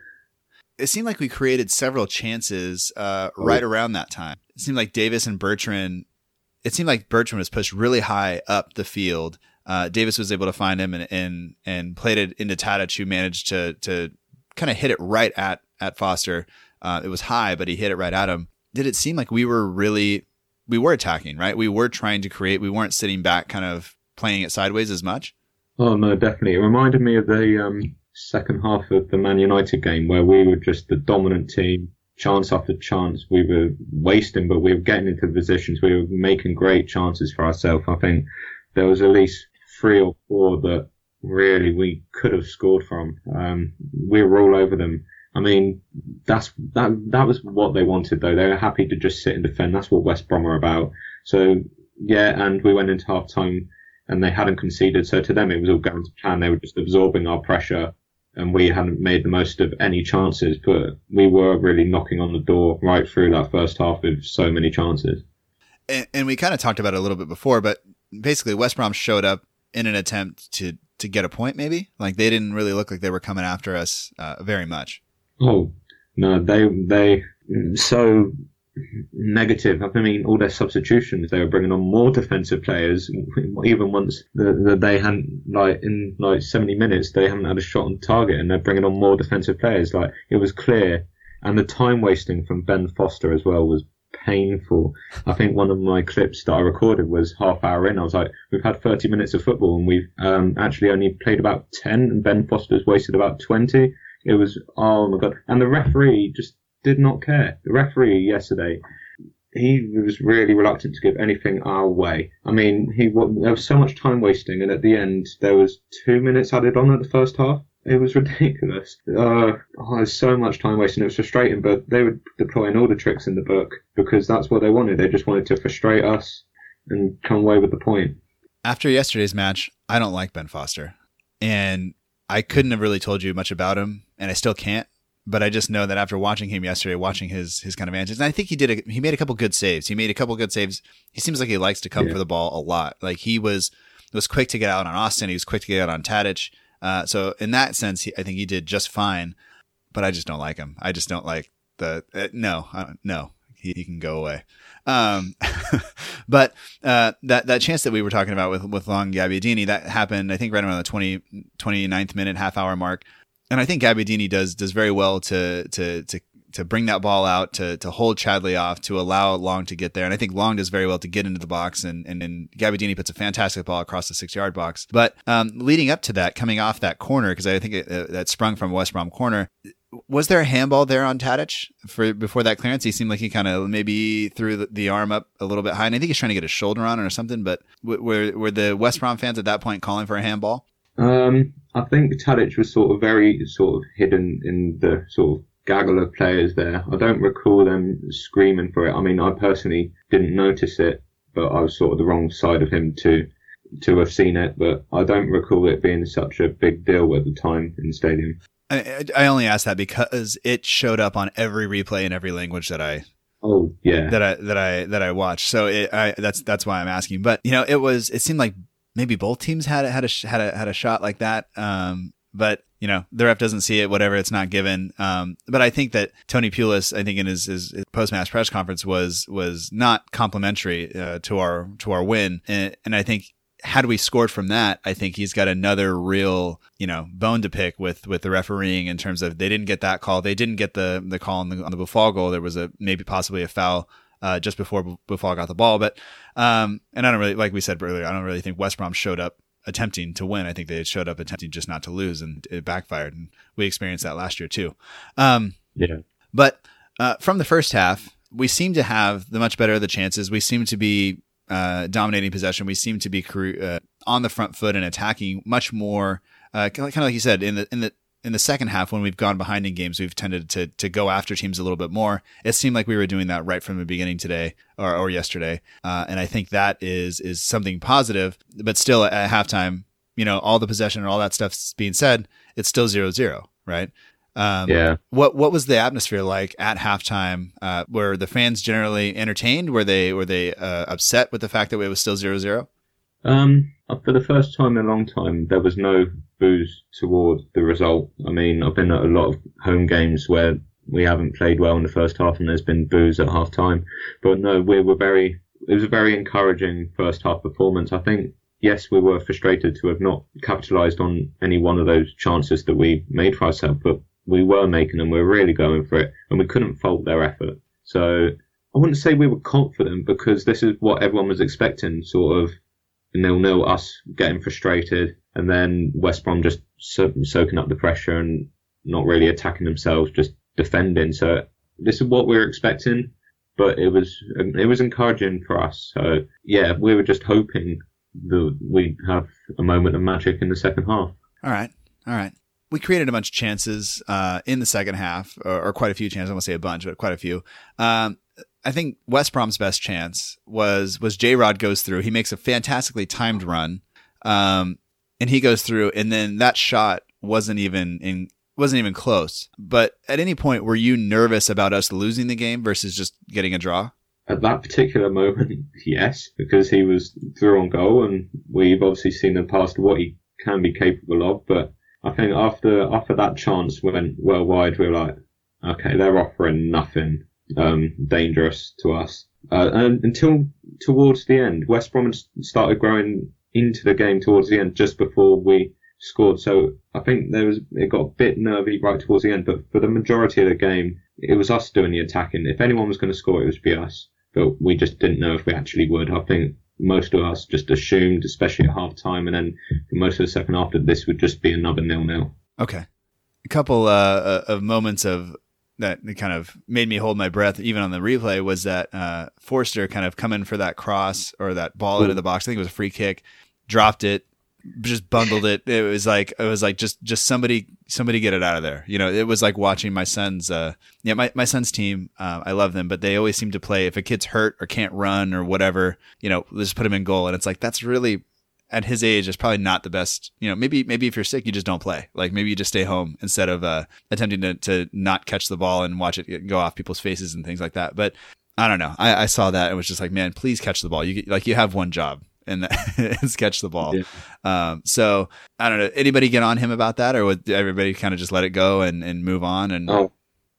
Speaker 3: It seemed like we created several chances uh, right around that time. It seemed like Davis and Bertrand it seemed like Bertrand was pushed really high up the field. Uh, Davis was able to find him and and and played it into Tadic, who managed to to kind of hit it right at at Forster. Uh, it was high, but he hit it right at him. Did it seem like we were really we were attacking, right? We were trying to create. We weren't sitting back, kind of playing it sideways as much.
Speaker 4: Oh no, definitely. It reminded me of the um, second half of the Man United game where we were just the dominant team chance after chance we were wasting, but we were getting into positions. We were making great chances for ourselves. I think there was at least three or four that really we could have scored from. Um, we were all over them. I mean, that's that that was what they wanted though. They were happy to just sit and defend. That's what West Brom are about. So yeah, and we went into half time and they hadn't conceded. So to them, it was all going to plan. They were just absorbing our pressure and we hadn't made the most of any chances, but we were really knocking on the door right through that first half with so many chances.
Speaker 3: And, and we kind of talked about it a little bit before, but basically West Brom showed up in an attempt to to get a point. Maybe like they didn't really look like they were coming after us uh, very much.
Speaker 4: Oh no, they they so negative. I mean, all their substitutions, they were bringing on more defensive players. Even once the, the, they hadn't, like, in like 70 minutes, they haven't had a shot on target and they're bringing on more defensive players. Like, it was clear. And the time wasting from Ben Foster as well was painful. I think one of my clips that I recorded was half hour in. I was like, we've had 30 minutes of football and we've um, actually only played about 10 and Ben Foster's wasted about 20. It was, oh my God. And the referee just did not care. The referee yesterday, he was really reluctant to give anything our way. I mean, he there was so much time wasting, and at the end there was two minutes added on at the first half. It was ridiculous. Uh, oh, there's so much time wasting. It was frustrating, but they were deploying all the tricks in the book because that's what they wanted. They just wanted to frustrate us and come away with the point.
Speaker 3: After yesterday's match, I don't like Ben Foster, and I couldn't have really told you much about him, and I still can't but I just know that after watching him yesterday, watching his his kind of antics, and I think he did a, he made a couple good saves. He made a couple good saves. He seems like he likes to come yeah. for the ball a lot. Like he was was quick to get out on Austin. He was quick to get out on Tadic. Uh, so in that sense, he, I think he did just fine. But I just don't like him. I just don't like the uh, no no. He, he, can go away. Um, but uh, that that chance that we were talking about with with Long Gabbiadini that happened, I think, right around the 20, 29th minute, half hour mark and I think Gabbiadini does does very well to to to to bring that ball out, to to hold Chadli off, to allow Long to get there. And I think Long does very well to get into the box, and and, and Gabbiadini puts a fantastic ball across the six yard box. But um, leading up to that, coming off that corner, because I think it, uh, that sprung from West Brom corner. Was there a handball there on Tadic for before that clearance? He seemed like he kind of maybe threw the, arm up a little bit high, and I think he's trying to get his shoulder on it or something. But were were the West Brom fans at that point calling for a handball?
Speaker 4: Um, I think Tadic was sort of very sort of hidden in the sort of gaggle of players there. I don't recall them screaming for it. I mean, I personally didn't notice it, but I was sort of the wrong side of him to to have seen it. But I don't recall it being such a big deal at the time in the stadium.
Speaker 3: I, I only asked that because it showed up on every replay in every language that I
Speaker 4: Oh yeah.
Speaker 3: That I that I that I watched. So it, I that's that's why I'm asking. But you know, it was it seemed like maybe both teams had had a had a had a shot like that. Um, but you know the ref doesn't see it, whatever. It's not given. Um, but I think that Tony Pulis, I think in his, his, post match press conference was was not complimentary uh, to our to our win, and, and I think had we scored from that, I think he's got another real, you know, bone to pick with with the refereeing in terms of they didn't get that call, they didn't get the the call on the on the Boufal goal. There was a maybe possibly a foul uh, just before Boufal got the ball. But um, and I don't really like we said earlier, I don't really think West Brom showed up attempting to win. I think they showed up attempting just not to lose, and it backfired. And we experienced that last year too. Um,
Speaker 4: yeah.
Speaker 3: But uh, from the first half, we seem to have the much better of the chances. We seem to be uh, dominating possession. We seem to be uh, on the front foot and attacking much more. Uh, kind of like you said in the in the in the second half, when we've gone behind in games, we've tended to to go after teams a little bit more. It seemed like we were doing that right from the beginning today or, or yesterday, uh, and I think that is is something positive. But still, at halftime, you know, all the possession and all that stuff being said, it's still zero zero, right?
Speaker 4: Um, yeah.
Speaker 3: What what was the atmosphere like at halftime? Uh, were the fans generally entertained? Were they were they uh, upset with the fact that it was still zero zero?
Speaker 4: Um, for the first time in a long time, there was no booze toward the result. I mean, I've been at a lot of home games where we haven't played well in the first half and there's been booze at half time. But no, we were very, it was a very encouraging first half performance. I think, yes, we were frustrated to have not capitalised on any one of those chances that we made for ourselves, but we were making them. We were really going for it and we couldn't fault their effort. So I wouldn't say we were confident because this is what everyone was expecting, sort of nil nil, us getting frustrated, and then West Brom just so- soaking up the pressure and not really attacking themselves, just defending. So this is what we were expecting, but it was it was encouraging for us. So yeah, we were just hoping that we have a moment of magic in the second half.
Speaker 3: All right, all right. we created a bunch of chances uh, in the second half, or, or, quite a few chances. I won't say a bunch, but quite a few. Um, I think West Brom's best chance was was J Rod goes through. He makes a fantastically timed run, um, and he goes through, and then that shot wasn't even in wasn't even close. But at any point, were you nervous about us losing the game versus just getting a draw?
Speaker 4: At that particular moment, yes, because he was through on goal, and we've obviously seen in the past what he can be capable of. But I think after after that chance went well wide, we were like, okay, they're offering nothing um, dangerous to us. Uh, and until towards the end, West Brom started growing into the game towards the end, just before we scored. So I think there was it got a bit nervy right towards the end, but for the majority of the game, it was us doing the attacking. If anyone was going to score, it was be us. But we just didn't know if we actually would. I think most of us just assumed, especially at half time, and then for most of the second half, that this would just be another nil nil.
Speaker 3: Okay, a couple uh, of moments of that kind of made me hold my breath even on the replay was that uh, Forster kind of coming for that cross or that ball into the box. I think it was a free kick, dropped it, just bundled it. It was like it was like just just somebody somebody get it out of there. You know, it was like watching my son's uh yeah my my son's team. Uh, I love them, but they always seem to play if a kid's hurt or can't run or whatever. You know, just put him in goal, and it's like that's really at his age is probably not the best. You know, maybe maybe if you're sick, you just don't play. Like maybe you just stay home instead of uh, attempting to to not catch the ball and watch it go off people's faces and things like that. But I don't know. I, I saw that and was just like, man, please catch the ball. You like you have one job and is catch the ball. Yeah. Um, so I don't know. Anybody get on him about that, or would everybody kind of just let it go and, and move on? And
Speaker 4: oh,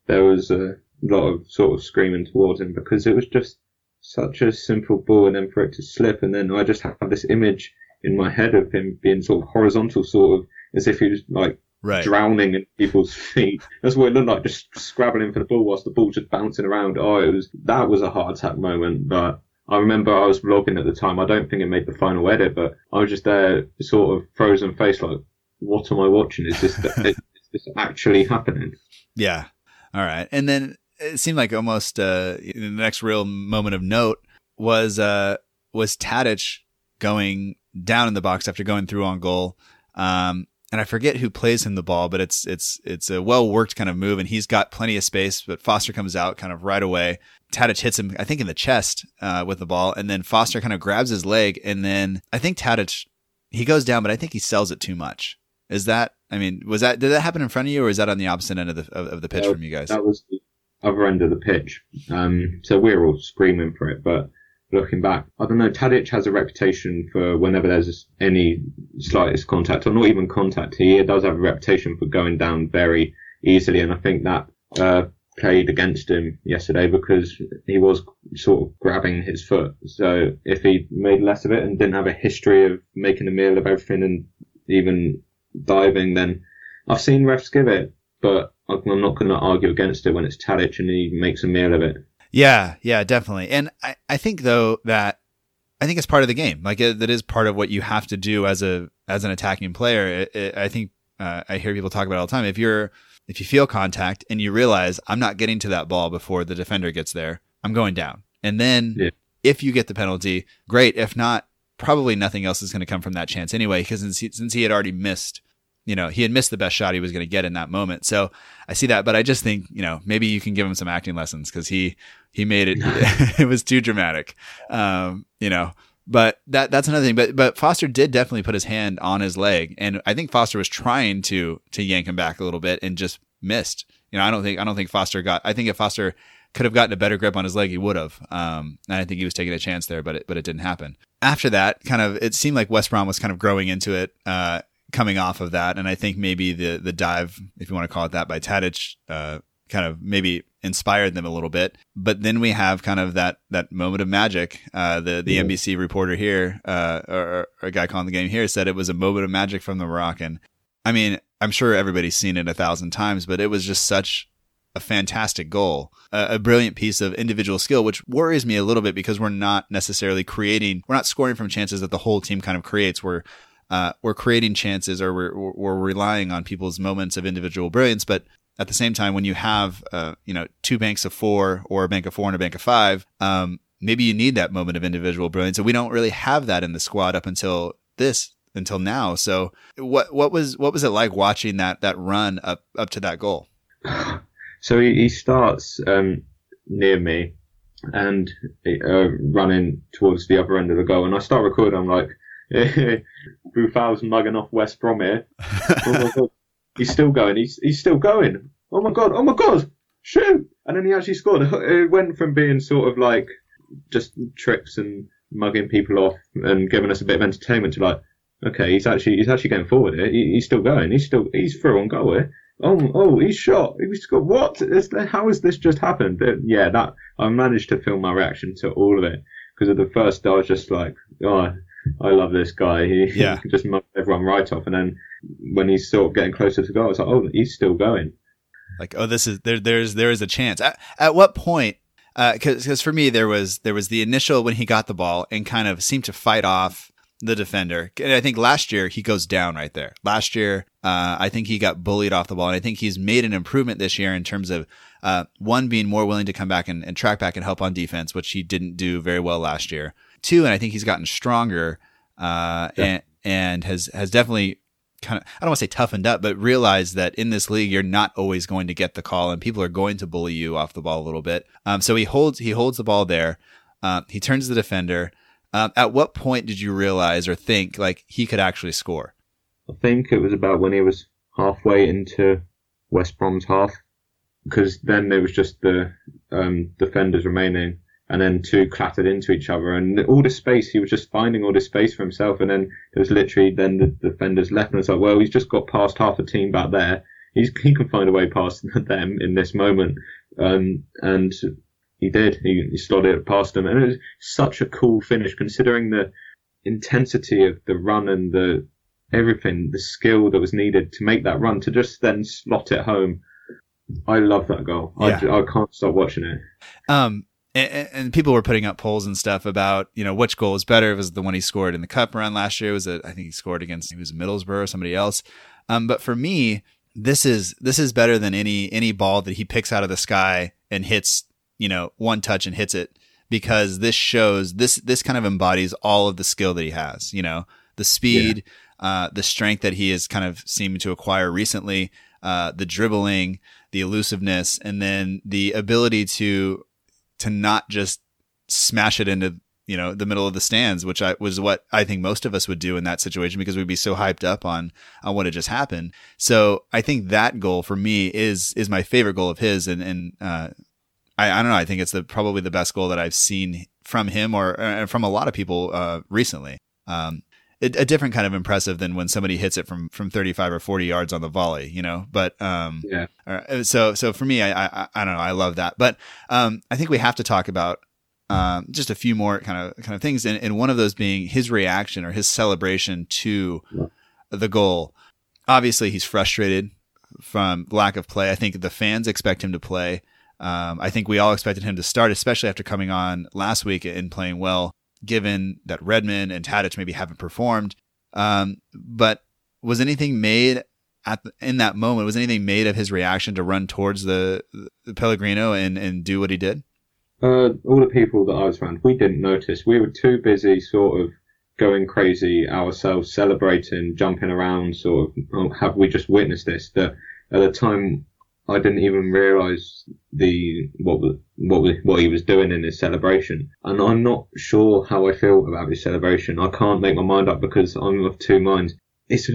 Speaker 4: there was a lot of sort of screaming towards him because it was just such a simple ball, and then for it to slip, and then I just have this image in my head of him being sort of horizontal, sort of as if he was like right. drowning in people's feet. That's what it looked like, just scrabbling for the ball whilst the ball just bouncing around. Oh, it was that was a heart attack moment. But I remember I was vlogging at the time. I don't think it made the final edit, but I was just there, sort of frozen face, like, what am I watching? Is this is this actually happening?
Speaker 3: Yeah. All right. And then it seemed like almost uh, the next real moment of note was uh, was Tadic going down in the box after going through on goal. Um, and I forget who plays him the ball, but it's it's it's a well worked kind of move, and he's got plenty of space. But Foster comes out kind of right away. Tadic hits him, I think, in the chest uh, with the ball, and then Foster kind of grabs his leg, and then I think Tadic he goes down, but I think he sells it too much. Is that? I mean, was that did that happen in front of you, or is that on the opposite end of the of, of the pitch from you guys?
Speaker 4: That was the other end of the pitch. Um, so we are all screaming for it, but looking back. I don't know. Tadic has a reputation for whenever there's any slightest contact, or not even contact, he does have a reputation for going down very easily, and I think that uh, played against him yesterday because he was sort of grabbing his foot. So if he made less of it and didn't have a history of making a meal of everything and even diving, then I've seen refs give it, but I'm not going to argue against it when it's Tadic and he makes a meal of it.
Speaker 3: Yeah, yeah, definitely. And I, I think though that I think it's part of the game. Like it, that is part of what you have to do as a as an attacking player. It, it, I think uh, I hear people talk about all the time. If you're if you feel contact and you realize I'm not getting to that ball before the defender gets there, I'm going down. And then yeah. if you get the penalty, great. If not, probably nothing else is going to come from that chance anyway. Because since he, since he had already missed you know, he had missed the best shot he was going to get in that moment. So I see that, but I just think, you know, maybe you can give him some acting lessons because he, he made it, it was too dramatic. Um, you know, but that, that's another thing. But, but Foster did definitely put his hand on his leg. And I think Foster was trying to, to yank him back a little bit and just missed. You know, I don't think, I don't think Foster got, I think if Foster could have gotten a better grip on his leg, he would have. Um, and I think he was taking a chance there, but it, but it didn't happen. After that, kind of, it seemed like West Brom was kind of growing into it. Uh, coming off of that, and I think maybe the the dive, if you want to call it that, by Tadic, uh, kind of maybe inspired them a little bit. But then we have kind of that that moment of magic. Uh, the the yeah. NBC reporter here, uh, or, or, a guy calling the game here, said it was a moment of magic from the Moroccan. I mean, I'm sure everybody's seen it a thousand times, but it was just such a fantastic goal, a, a, brilliant piece of individual skill, which worries me a little bit because we're not necessarily creating, we're not scoring from chances that the whole team kind of creates. We're uh, we're creating chances or we're, we're relying on people's moments of individual brilliance. But at the same time, when you have, uh, you know, two banks of four or a bank of four and a bank of five, um, maybe you need that moment of individual brilliance. And we don't really have that in the squad up until this until now. So what what was what was it like watching that that run up up to that goal?
Speaker 4: So he, he starts um, near me and uh, running towards the other end of the goal, and I start recording. I'm like, Boufal's mugging off West Brom here. he's still going. He's he's still going. Oh my god! Oh my god! Shoot! And then he actually scored. It went from being sort of like just tricks and mugging people off and giving us a bit of entertainment to like, okay, he's actually he's actually going forward here. He, he's still going. He's still he's through on goal here. Oh, oh, he's shot. He's got what? Is, how has this just happened? Yeah, that I managed to film my reaction to all of it because at the first I was just like, oh, I love this guy. He,
Speaker 3: yeah.
Speaker 4: just mugged everyone right off, and then when he's sort of getting closer to goal, it's like, oh, he's still going.
Speaker 3: Like, oh, this is there. There's there is a chance. At, at what point? Because uh, for me, there was there was the initial when he got the ball and kind of seemed to fight off the defender. And I think last year he goes down right there. Last year, uh, I think he got bullied off the ball, and I think he's made an improvement this year in terms of uh, one being more willing to come back and, and track back and help on defense, which he didn't do very well last year. Two, and I think he's gotten stronger uh, yeah. and and has has definitely kind of I don't want to say toughened up, but realized that in this league you're not always going to get the call, and people are going to bully you off the ball a little bit. Um, so he holds he holds the ball there. Uh, he turns the defender. Um, at what point did you realize or think like he could actually score?
Speaker 4: I think it was about when he was halfway into West Brom's half, because then there was just the um, defenders remaining, and then two clattered into each other, and all the space he was just finding all this space for himself, and then there was literally then the defenders left, and it's like, well, he's just got past half the team back there. He's, he can find a way past them in this moment, um, and he did. He, he slotted it past them, and it was such a cool finish considering the intensity of the run and the everything, the skill that was needed to make that run to just then slot it home. I love that goal. Yeah. I, I can't stop watching it.
Speaker 3: Um, and, and, people were putting up polls and stuff about you know which goal was better. It was the one he scored in the cup run last year. Was It I think he scored against he was Middlesbrough or somebody else. Um, but for me, this is this is better than any any ball that he picks out of the sky and hits you know, one touch and hits it because this shows this, this kind of embodies all of the skill that he has, you know, the speed, yeah. uh, the strength that he has kind of seemed to acquire recently, uh, the dribbling, the elusiveness, and then the ability to, to not just smash it into, you know, the middle of the stands, which I was what I think most of us would do in that situation because we'd be so hyped up on, on what had just happened. So I think that goal for me is, is my favorite goal of his. And, and, uh, I, I don't know. I think it's the probably the best goal that I've seen from him or uh, from a lot of people uh, recently. Um, a, a, different kind of impressive than when somebody hits it from from 35 or 40 yards on the volley, you know. But um,
Speaker 4: yeah.
Speaker 3: So so for me, I, I I don't know. I love that. But um, I think we have to talk about um, just a few more kind of kind of things, and, and one of those being his reaction or his celebration to yeah. the goal. Obviously, he's frustrated from lack of play. I think the fans expect him to play. Um, I think we all expected him to start, especially after coming on last week and playing well, given that Redmond and Tadic maybe haven't performed. Um, but was anything made at the, in that moment? Was anything made of his reaction to run towards the, the Pellegrino and, and do what he did?
Speaker 4: Uh, all the people that I was around, we didn't notice. We were too busy, sort of going crazy ourselves, celebrating, jumping around. Sort of, oh, have we just witnessed this? That at the time I didn't even realise the what what what he was doing in his celebration, and I'm not sure how I feel about his celebration. I can't make my mind up because I'm of two minds. It's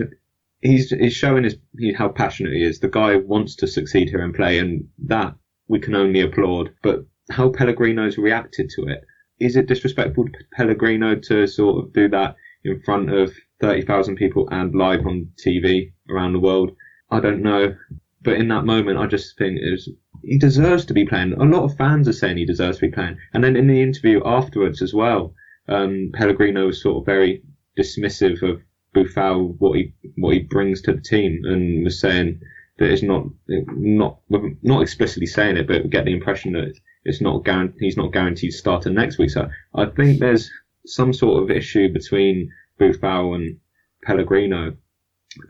Speaker 4: he's he's showing his how passionate he is. The guy wants to succeed here and play, and that we can only applaud. But how Pellegrino's reacted to it is it disrespectful to Pellegrino to sort of do that in front of thirty thousand people and live on TV around the world? I don't know. But in that moment, I just think is he deserves to be playing. A lot of fans are saying he deserves to be playing. And then in the interview afterwards as well, um, Pellegrino was sort of very dismissive of Boufal, what he what he brings to the team, and was saying that it's not not not explicitly saying it, but we get the impression that it's not guaranteed, he's not guaranteed starting next week. So I think there's some sort of issue between Boufal and Pellegrino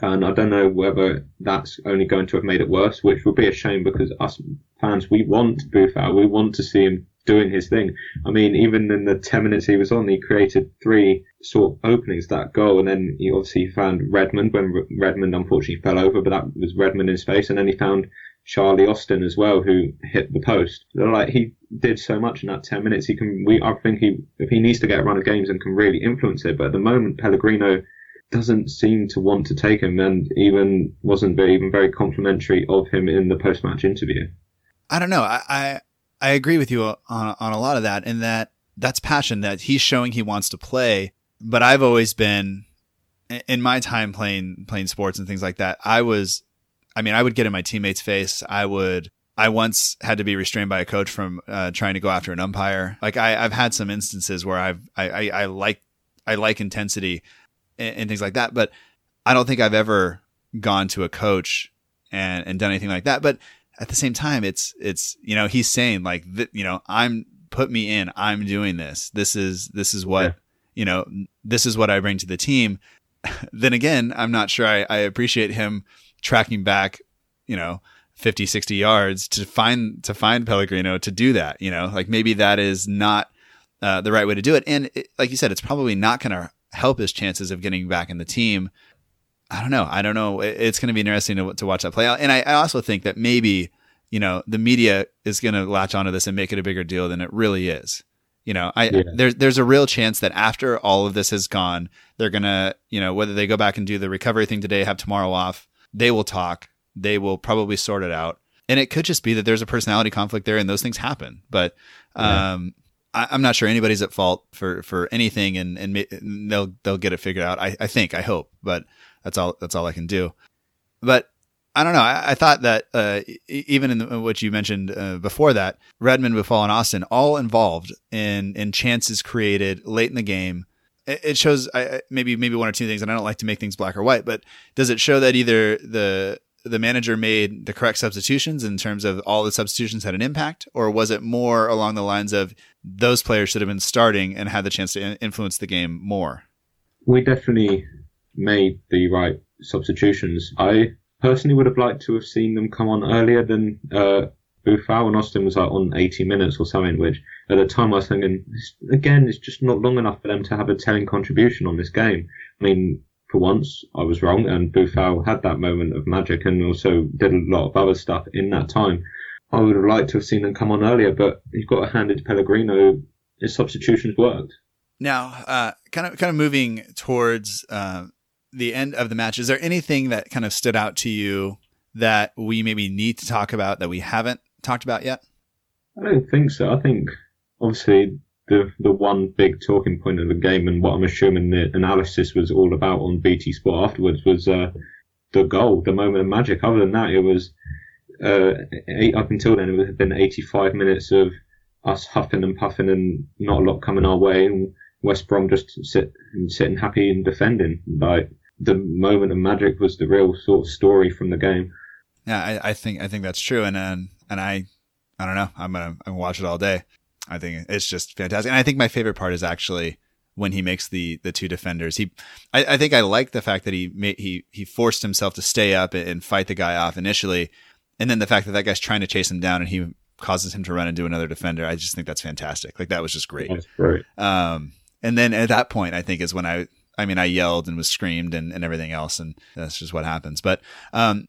Speaker 4: and I don't know whether that's only going to have made it worse, which would be a shame because us fans, we want Boufal, we want to see him doing his thing. I mean, even in the 10 minutes he was on, he created three sort of openings, that goal, and then he obviously found Redmond when Redmond unfortunately fell over, but that was Redmond in space, and then he found Charlie Austin as well, who hit the post. Like he did so much in that 10 minutes, he can, we, I think he, if he needs to get a run of games and can really influence it, but at the moment, Pellegrino doesn't seem to want to take him and even wasn't very, even very complimentary of him in the post-match interview.
Speaker 3: I don't know. I, I, I agree with you on, on a lot of that in that that's passion that he's showing he wants to play. But I've always been in my time playing, playing sports and things like that. I was, I mean, I would get in my teammates face. I would, I once had to be restrained by a coach from uh, trying to go after an umpire. Like I, have had some instances where I've, I, I, I like, I like intensity and, and things like that. But I don't think I've ever gone to a coach and, and done anything like that. But at the same time, it's, it's, you know, he's saying like, th- you know, I'm, put me in, I'm doing this. This is, this is what, yeah. you know, this is what I bring to the team. then again, I'm not sure I, I appreciate him tracking back, you know, 50, 60 yards to find, to find Pellegrino to do that, you know, like maybe that is not, uh, the right way to do it. And it, like you said, it's probably not going to help his chances of getting back in the team. I don't know. I don't know. It's going to be interesting to, to watch that play out. And I, I also think that maybe, you know, the media is going to latch onto this and make it a bigger deal than it really is. You know, I, yeah. there's, there's a real chance that after all of this has gone, they're going to, you know, whether they go back and do the recovery thing today, have tomorrow off, they will talk. They will probably sort it out. And it could just be that there's a personality conflict there and those things happen. But, um, yeah I, am not sure anybody's at fault for, for anything and, and they'll, they'll get it figured out. I, I think, I hope, but that's all, that's all I can do. But I don't know. I, I thought that, uh, even in the, what you mentioned, uh, before that, Redmond, Boufal, and Austin all involved in, in chances created late in the game. It, shows maybe, maybe one or two things, and I don't like to make things black or white, but does it show that either the, the manager made the correct substitutions in terms of all the substitutions had an impact, or was it more along the lines of those players should have been starting and had the chance to influence the game more?
Speaker 4: We definitely made the right substitutions. I personally would have liked to have seen them come on earlier than uh, Boufal and Austin was like on 80 minutes or something, which at the time I was thinking, again, it's just not long enough for them to have a telling contribution on this game. I mean, for once, I was wrong, and Boufal had that moment of magic and also did a lot of other stuff in that time. I would have liked to have seen them come on earlier, but you've got to hand it to Pellegrino. His substitutions worked.
Speaker 3: Now, uh, kind of, kind of moving towards uh, the end of the match. Is there anything that kind of stood out to you that we maybe need to talk about that we haven't talked about yet?
Speaker 4: I don't think so. I think obviously the the one big talking point of the game and what I'm assuming the analysis was all about on BT Sport afterwards was uh, the goal, the moment of magic. Other than that, it was uh, eight, up until then it had been 85 minutes of us huffing and puffing and not a lot coming our way, and West Brom just sit sitting happy and defending. Like the moment of magic was the real sort of story from the game.
Speaker 3: Yeah, I, I think I think that's true, and and, and I I don't know. I'm gonna I'm gonna watch it all day. I think it's just fantastic. And I think my favorite part is actually when he makes the the two defenders. He, I, I think I like the fact that he made, he he forced himself to stay up and fight the guy off initially, and then the fact that that guy's trying to chase him down and he causes him to run into another defender. I just think that's fantastic. Like that was just great.
Speaker 4: That's great.
Speaker 3: Um, and then at that point, I think is when I, I mean, I yelled and was screamed and, and everything else, and that's just what happens. But um,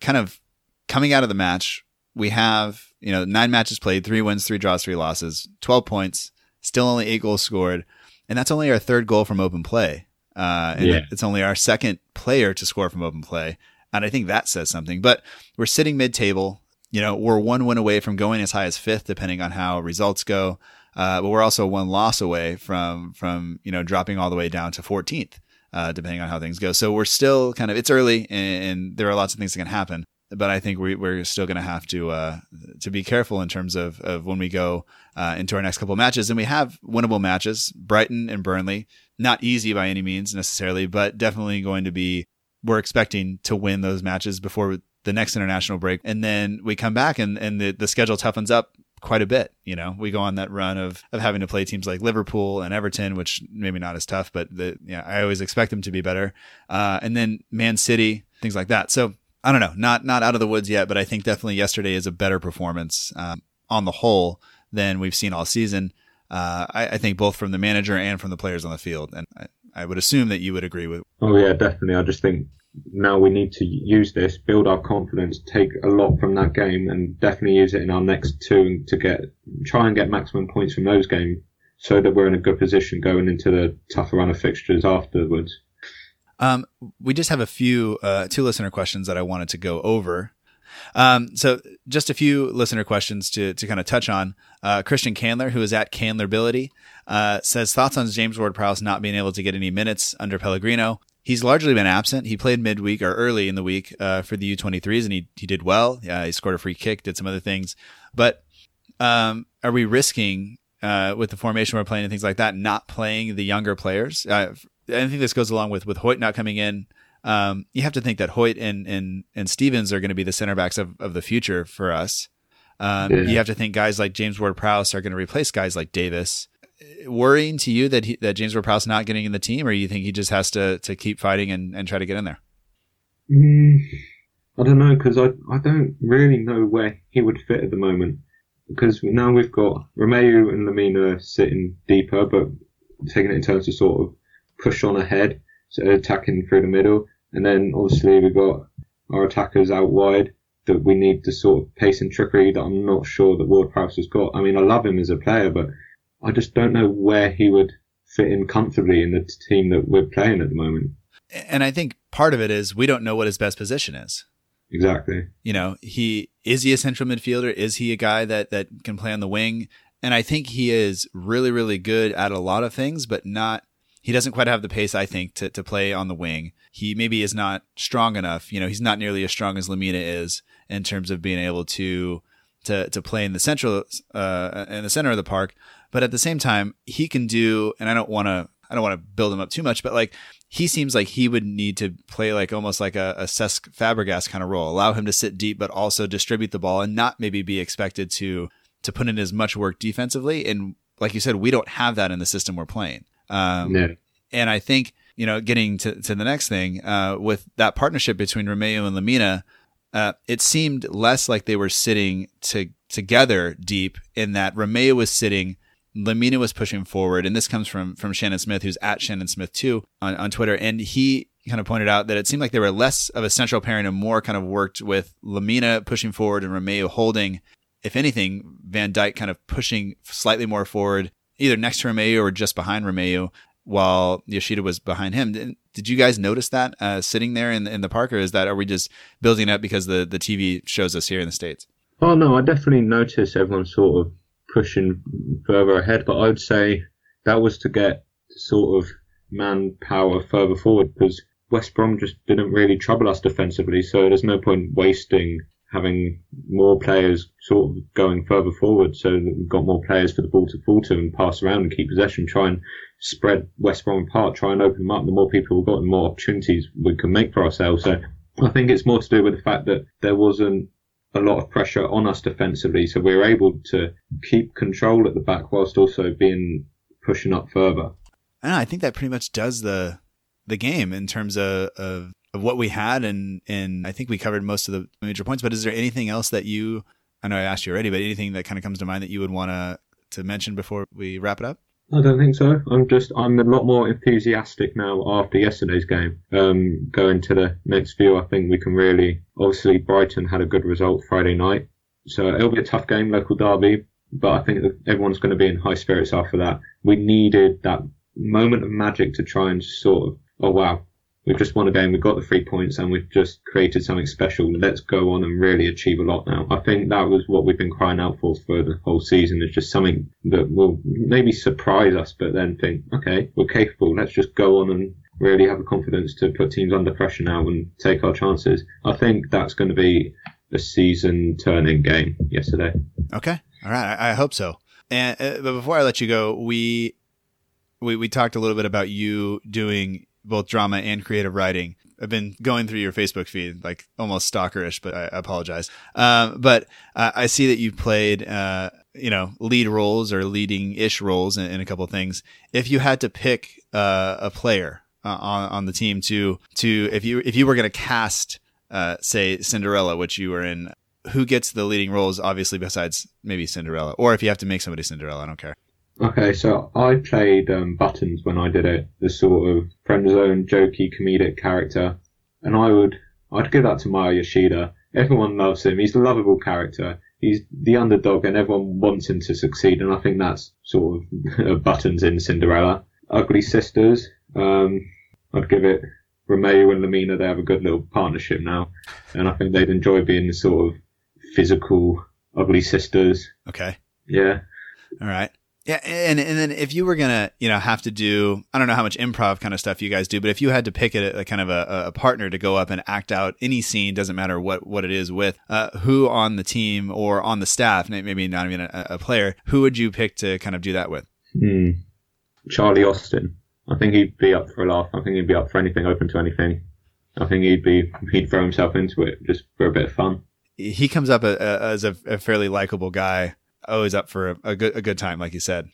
Speaker 3: kind of coming out of the match, we have you know, nine matches played, three wins, three draws, three losses, 12 points, still only eight goals scored. And that's only our third goal from open play. Uh, and yeah. it's only our second player to score from open play. And I think that says something, but we're sitting mid table. You know, we're one win away from going as high as fifth, depending on how results go. Uh, but we're also one loss away from, from, you know, dropping all the way down to 14th, uh, depending on how things go. So we're still kind of, it's early and, and there are lots of things that can happen but I think we, we're still going to have to uh, to be careful in terms of, of when we go uh, into our next couple of matches. And we have winnable matches: Brighton and Burnley. Not easy by any means necessarily, but definitely going to be. We're expecting to win those matches before the next international break, and then we come back and and the, the schedule toughens up quite a bit. You know, we go on that run of of having to play teams like Liverpool and Everton, which maybe not as tough, but the yeah, I always expect them to be better. Uh, and then Man City, things like that. So I don't know, not not out of the woods yet, but I think definitely yesterday is a better performance um, on the whole than we've seen all season. Uh, I, I, think both from the manager and from the players on the field, and I, I would assume that you would agree with.
Speaker 4: Oh yeah, definitely. I just think now we need to use this, build our confidence, take a lot from that game, and definitely use it in our next two to get try and get maximum points from those games, so that we're in a good position going into the tougher run of fixtures afterwards.
Speaker 3: Um, we just have a few uh, two listener questions that I wanted to go over. Um, so just a few listener questions to, to kind of touch on. Uh, Christian Candler, who is at Candlerbility, uh, says thoughts on James Ward-Prowse not being able to get any minutes under Pellegrino. He's largely been absent. He played midweek or early in the week uh, for the U23s, and he he did well. Yeah, he scored a free kick, did some other things. But um, are we risking uh, with the formation we're playing and things like that, not playing the younger players? I think this goes along with with Hoedt not coming in um, you have to think that Hoedt and and and Stephens are going to be the center backs of, of the future for us. Um, yeah. You have to think guys like James Ward Prowse are going to replace guys like Davis. Worrying to you that he, that James Ward Prowse not getting in the team, or you think he just has to to keep fighting and, and try to get in there?
Speaker 4: Mm, I don't know because I I don't really know where he would fit at the moment because now we've got Romeu and Lemina sitting deeper, but taking it in terms of sort of push on ahead so attacking through the middle. And then obviously we've got our attackers out wide that we need the sort of pace and trickery that I'm not sure that Ward Prowse has got. I mean, I love him as a player, but I just don't know where he would fit in comfortably in the team that we're playing at the moment.
Speaker 3: And I think part of it is we don't know what his best position is.
Speaker 4: Exactly.
Speaker 3: You know, he is he a central midfielder? Is he a guy that that can play on the wing? And I think he is really, really good at a lot of things, but not he doesn't quite have the pace, I think, to, to play on the wing. He maybe is not strong enough. You know, he's not nearly as strong as Lemina is in terms of being able to to to play in the central uh, in the center of the park. But at the same time, he can do. And I don't want to I don't want to build him up too much, but like he seems like he would need to play like almost like a, a Cesc Fabregas kind of role. Allow him to sit deep, but also distribute the ball and not maybe be expected to to put in as much work defensively. And like you said, we don't have that in the system we're playing. Um. And I think, you know, getting to, to the next thing, uh, with that partnership between Romeu and Lemina, uh, it seemed less like they were sitting to, together deep in that Romeu was sitting, Lemina was pushing forward. And this comes from, from Shannon Smith, who's at Shannon Smith too on, on Twitter. And he kind of pointed out that it seemed like they were less of a central pairing and more kind of worked with Lemina pushing forward and Romeu holding. If anything, Van Dijk kind of pushing slightly more forward either next to Romeu or just behind Romeu, while Yoshida was behind him. Did, you guys notice that uh, sitting there in, in the park, or is that are we just building up because the, the TV shows us here in the states?
Speaker 4: Oh no, I definitely noticed everyone sort of pushing further ahead, but I'd say that was to get sort of manpower further forward because West Brom just didn't really trouble us defensively, so there's no point wasting having more players sort of going further forward so that we've got more players for the ball to fall to and pass around and keep possession, try and spread West Brom apart, try and open them up. The more people we've got, the more opportunities we can make for ourselves. So I think it's more to do with the fact that there wasn't a lot of pressure on us defensively, so we were able to keep control at the back whilst also being pushing up further.
Speaker 3: I, I think that pretty much does the the game in terms of, of of what we had, and and I think we covered most of the major points. But is there anything else that you? I know I asked you already, but anything that kind of comes to mind that you would want to to mention before we wrap it up?
Speaker 4: I don't think so. I'm just I'm a lot more enthusiastic now after yesterday's game. Um, going to the next few, I think we can really. Obviously, Brighton had a good result Friday night, so it'll be a tough game, local derby. But I think everyone's going to be in high spirits after that. We needed that moment of magic to try and sort of, oh wow, we've just won a game, we've got the three points, and we've just created something special. Let's go on and really achieve a lot now. I think that was what we've been crying out for for the whole season. It's just something that will maybe surprise us, but then think, okay, we're capable. Let's just go on and really have the confidence to put teams under pressure now and take our chances. I think that's going to be a season turning game yesterday.
Speaker 3: Okay. All right. I, I hope so. And uh, but before I let you go, we we we talked a little bit about you doing both drama and creative writing. I've been going through your Facebook feed, like almost stalkerish, but I apologize. Um, but uh, I see that you played, uh, you know, lead roles or leading ish roles in, in, a couple of things. If you had to pick uh, a player uh, on, on the team to, to, if you, if you were going to cast, uh, say Cinderella, which you were in, who gets the leading roles, obviously, besides maybe Cinderella, or if you have to make somebody Cinderella, I don't care.
Speaker 4: Okay, so I played um, Buttons when I did it, the sort of friend zone, jokey, comedic character, and I would I'd give that to Maya Yoshida. Everyone loves him. He's a lovable character. He's the underdog, and everyone wants him to succeed. And I think that's sort of Buttons in Cinderella. Ugly Sisters. Um, I'd give it Romeu and Lemina. They have a good little partnership now, and I think they'd enjoy being the sort of physical ugly sisters.
Speaker 3: Okay.
Speaker 4: Yeah.
Speaker 3: All right. Yeah, and and then if you were gonna, you know, have to do, I don't know how much improv kind of stuff you guys do, but if you had to pick a, a kind of a, a, partner to go up and act out any scene, doesn't matter what what it is with, uh, who on the team or on the staff, maybe not even a, a player, who would you pick to kind of do that with?
Speaker 4: Hmm. Charlie Austin. I think he'd be up for a laugh. I think he'd be up for anything, open to anything. I think he'd be he'd throw himself into it just for a bit of fun.
Speaker 3: He comes up as a fairly likable guy always up for a, a, good a good time, like you said.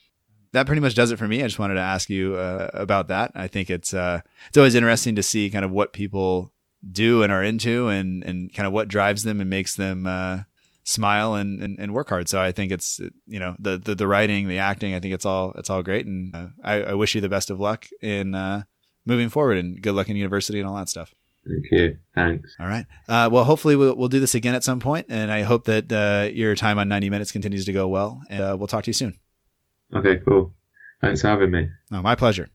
Speaker 3: That pretty much does it for me. I just wanted to ask you uh, about that. I think it's uh, it's always interesting to see kind of what people do and are into, and and kind of what drives them and makes them uh, smile and, and, and work hard. So I think it's you know the, the the writing, the acting. I think it's all it's all great, and uh, I, I, wish you the best of luck in uh, moving forward, and good luck in university and all that stuff.
Speaker 4: Thank you. Thanks.
Speaker 3: All right. Uh, well, hopefully we'll, we'll do this again at some point, and I hope that uh, your time on 90 Minutes continues to go well. And uh, we'll talk to you soon.
Speaker 4: Okay, cool. Thanks for having me.
Speaker 3: Oh, my pleasure.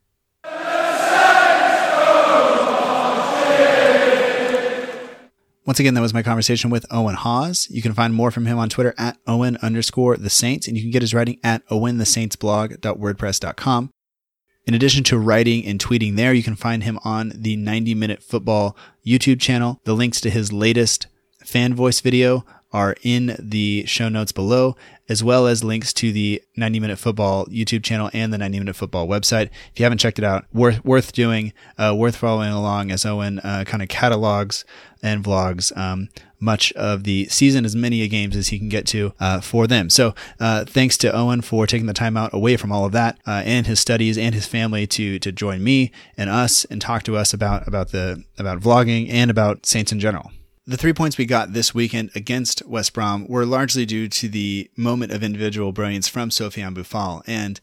Speaker 3: Once again, that was my conversation with Owen Hawes. You can find more from him on Twitter at Owen underscore the Saints, and you can get his writing at owenthesaintsblog.wordpress.com. In addition to writing and tweeting there, you can find him on the 90 Minute Football YouTube channel. The links to his latest fan voice video are in the show notes below, as well as links to the 90 Minute Football YouTube channel and the 90 Minute Football website. If you haven't checked it out, worth worth doing, uh, worth following along as Owen uh, kind of catalogs and vlogs um, much of the season, as many games as he can get to uh, for them. So, uh, thanks to Owen for taking the time out away from all of that uh, and his studies and his family to to join me and us and talk to us about about the about vlogging and about Saints in general. The three points we got this weekend against West Brom were largely due to the moment of individual brilliance from Sofiane Boufal and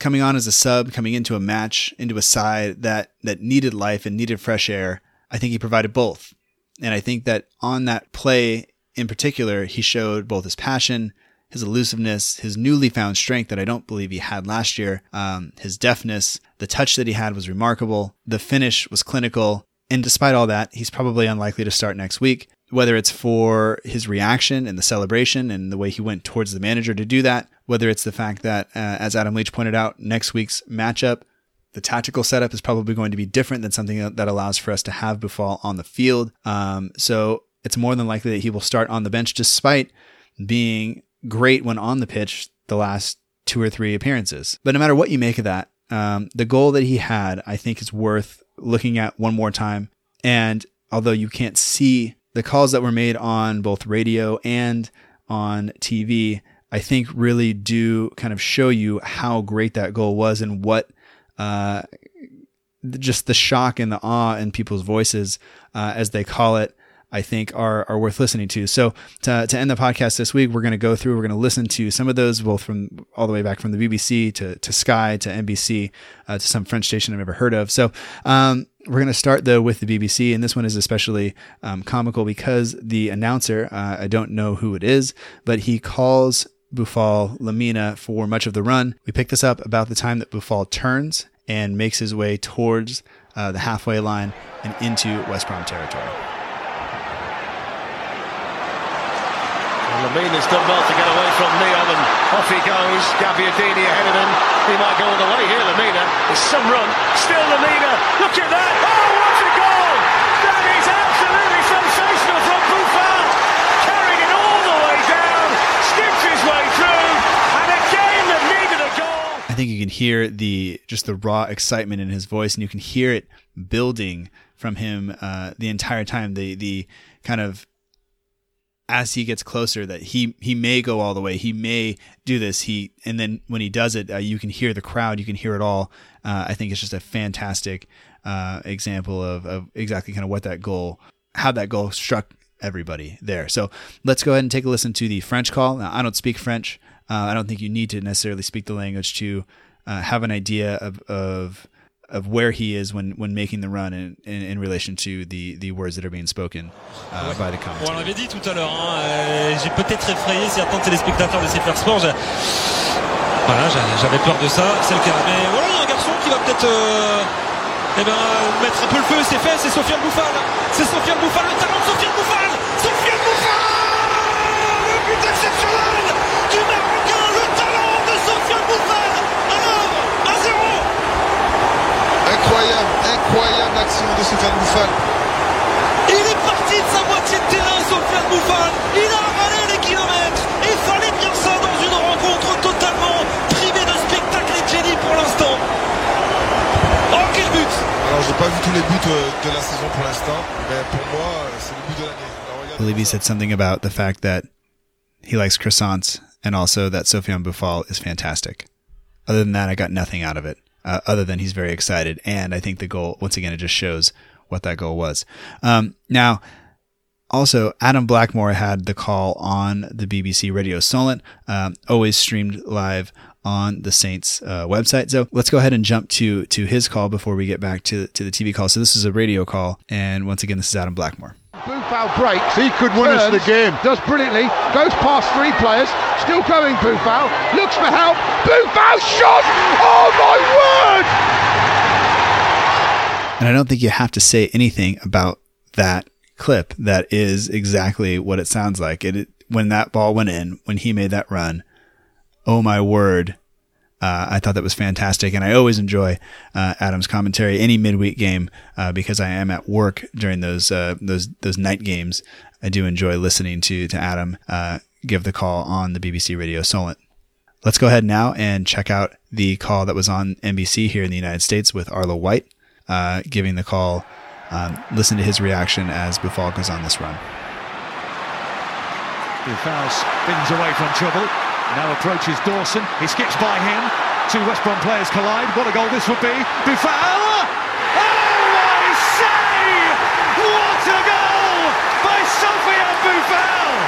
Speaker 3: coming on as a sub, coming into a match, into a side that that needed life and needed fresh air. I think he provided both. And I think that on that play in particular, he showed both his passion, his elusiveness, his newly found strength that I don't believe he had last year, um, his deftness, the touch that he had was remarkable. The finish was clinical. And despite all that, he's probably unlikely to start next week, whether it's for his reaction and the celebration and the way he went towards the manager to do that, whether it's the fact that, uh, as Adam Leach pointed out, next week's matchup, the tactical setup is probably going to be different than something that allows for us to have Boufal on the field. Um, so it's more than likely that he will start on the bench despite being great when on the pitch the last two or three appearances. But no matter what you make of that, um, the goal that he had, I think, is worth looking at one more time. And although you can't see the calls that were made on both radio and on TV, I think really do kind of show you how great that goal was and what uh, just the shock and the awe in people's voices uh, as they call it I think are are worth listening to. So to, to end the podcast this week, we're going to go through. We're going to listen to some of those, both from all the way back from the BBC to to Sky to NBC uh, to some French station I've never heard of. So. Um, we're going to start though with the BBC, and this one is especially um, comical because the announcer, uh, I don't know who it is, but he calls Boufal Lemina for much of the run. We pick this up about the time that Boufal turns and makes his way towards uh, the halfway line and into West Brom territory.
Speaker 5: Lemina's done well to get away from Nyom and off he goes. Gabbiadini ahead of him. He might go all the way here, Lemina. There's some run. Still Lemina. Look at that. Oh, what a goal! That is absolutely sensational from Boufal. Carrying it all the way down. Skips his way through. And a game that needed a goal.
Speaker 3: I think you can hear the just the raw excitement in his voice, and you can hear it building from him uh, the entire time. The the kind of as he gets closer that he he may go all the way he may do this he and then when he does it uh, you can hear the crowd you can hear it all uh, i think it's just a fantastic uh, example of, of exactly kind of what that goal how that goal struck everybody there. So let's go ahead and take a listen to the French call. Now, I don't speak French. Uh, I don't think you need to necessarily speak the language to uh, have an idea of, of of where he is when, when making the run in, in, in relation to the, the words that are being spoken uh, by the commentator.
Speaker 6: on l'avait dit tout à l'heure, hein, euh, j'ai peut-être effrayé certains téléspectateurs de CFR Sport. Voilà, j'avais peur de ça, c'est le cas. Mais voilà, il y a un garçon qui va peut-être euh, eh ben, mettre un peu le feu, c'est fait, c'est Sofiane Bouffal. C'est Sofiane Bouffal, le talent de Sofiane Bouffal Le but exceptionnel du Marocain, le talent de Sofiane Bouffal Alors, 1-0
Speaker 2: Incroyable, incroyable action de Sofiane Bouffal.
Speaker 6: Il est parti de sa moitié de terrain, Sofiane Bouffal. Il a avalé les kilomètres. Et fallait bien ça dans une rencontre totalement privée de spectacle et de génie pour l'instant. Oh, quel but?
Speaker 2: Alors, j'ai pas vu tous les buts euh, de la saison pour l'instant, mais pour moi, euh, c'est le but de l'année.
Speaker 3: I believe he said something about the fact that he likes croissants and also that Sofiane Bouffal is fantastic. Other than that, I got nothing out of it. Uh, other than he's very excited, and I think the goal once again it just shows what that goal was. Um, now, also Adam Blackmore had the call on the BBC Radio Solent, um, always streamed live on the Saints uh, website. So let's go ahead and jump to to his call before we get back to to the TV call. So this is a radio call, and once again, this is Adam Blackmore.
Speaker 7: Boufal breaks.
Speaker 1: He could win us the game.
Speaker 7: Does brilliantly. Goes past three players. Still going, Boufal. Looks for help. Boufal shot! Oh my word!
Speaker 3: And I don't think you have to say anything about that clip. That is exactly what it sounds like. It, it when that ball went in, when he made that run. Oh my word. Uh, I thought that was fantastic, and I always enjoy uh, Adam's commentary any midweek game uh, because I am at work during those uh, those those night games. I do enjoy listening to to Adam uh, give the call on the BBC Radio Solent. Let's go ahead now and check out the call that was on NBC here in the United States with Arlo White uh, giving the call. Um, listen to his reaction as Boufal goes on this run.
Speaker 8: Boufal spins away from trouble. Now approaches Dawson. He skips by him. Two West Brom players collide. What a goal this would be. Boufal! Oh, I say! What a goal by Sofiane Boufal!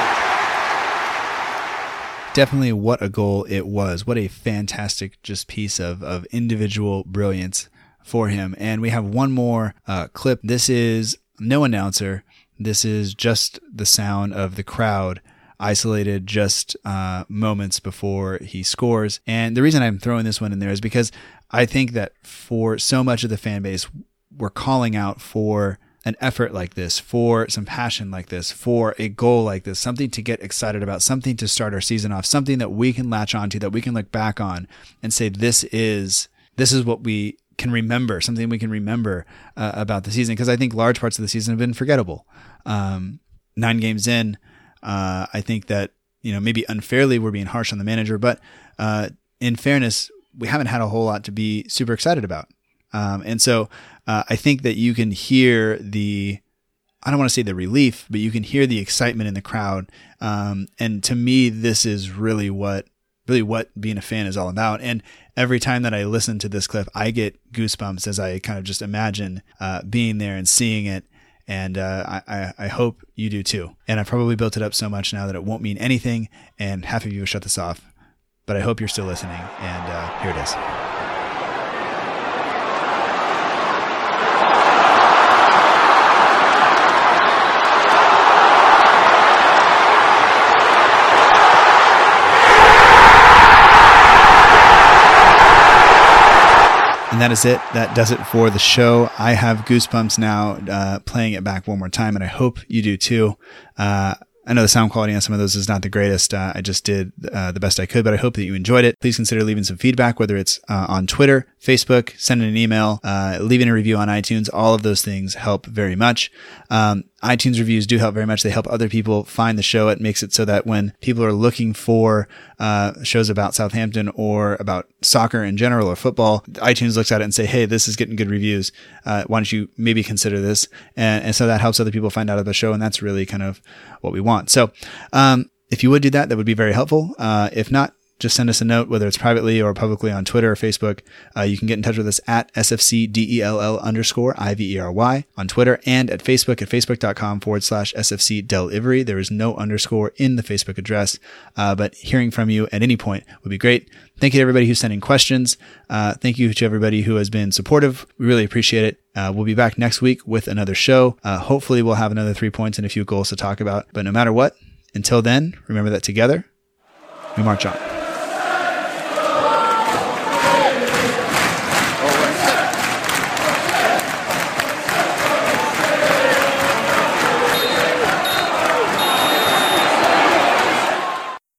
Speaker 3: Definitely what a goal it was. What a fantastic just piece of, of individual brilliance for him. And we have one more uh, clip. This is no announcer. This is just the sound of the crowd isolated just uh, moments before he scores. And the reason I'm throwing this one in there is because I think that for so much of the fan base, we're calling out for an effort like this, for some passion like this, for a goal like this, something to get excited about, something to start our season off, something that we can latch onto, that we can look back on and say, this is, this is what we can remember, something we can remember uh, about the season. Because I think large parts of the season have been forgettable. Um, nine games in, uh, I think that you know maybe unfairly we're being harsh on the manager, but uh, in fairness, we haven't had a whole lot to be super excited about. Um, and so uh, I think that you can hear the I don't want to say the relief, but you can hear the excitement in the crowd. Um, and to me, this is really what really what being a fan is all about. And every time that I listen to this clip, I get goosebumps as I kind of just imagine uh, being there and seeing it. And uh, I, I hope you do too. And I've probably built it up so much now that it won't mean anything. And half of you will shut this off. But I hope you're still listening. And uh, here it is. And that is it. That does it for the show. I have goosebumps now uh, playing it back one more time, and I hope you do too. Uh, I know the sound quality on some of those is not the greatest. Uh, I just did uh, the best I could, but I hope that you enjoyed it. Please consider leaving some feedback, whether it's uh, on Twitter, Facebook, sending an email, uh, leaving a review on iTunes. All of those things help very much. Um, iTunes reviews do help very much. They help other people find the show. It makes it so that when people are looking for uh, shows about Southampton or about soccer in general or football, iTunes looks at it and say, "Hey, this is getting good reviews. Uh, why don't you maybe consider this?" And, and so that helps other people find out of the show, and that's really kind of what we want. So, um, if you would do that, that would be very helpful. Uh, if not, just send us a note, whether it's privately or publicly on Twitter or Facebook. Uh, you can get in touch with us at SFCDELL underscore IVERY on Twitter and at Facebook at facebook.com forward slash SFC delivery. There is no underscore in the Facebook address, uh, but hearing from you at any point would be great. Thank you to everybody who's sending questions. Uh, thank you to everybody who has been supportive. We really appreciate it. Uh, we'll be back next week with another show. Uh, hopefully, we'll have another three points and a few goals to talk about. But no matter what, until then, remember that together, we march on.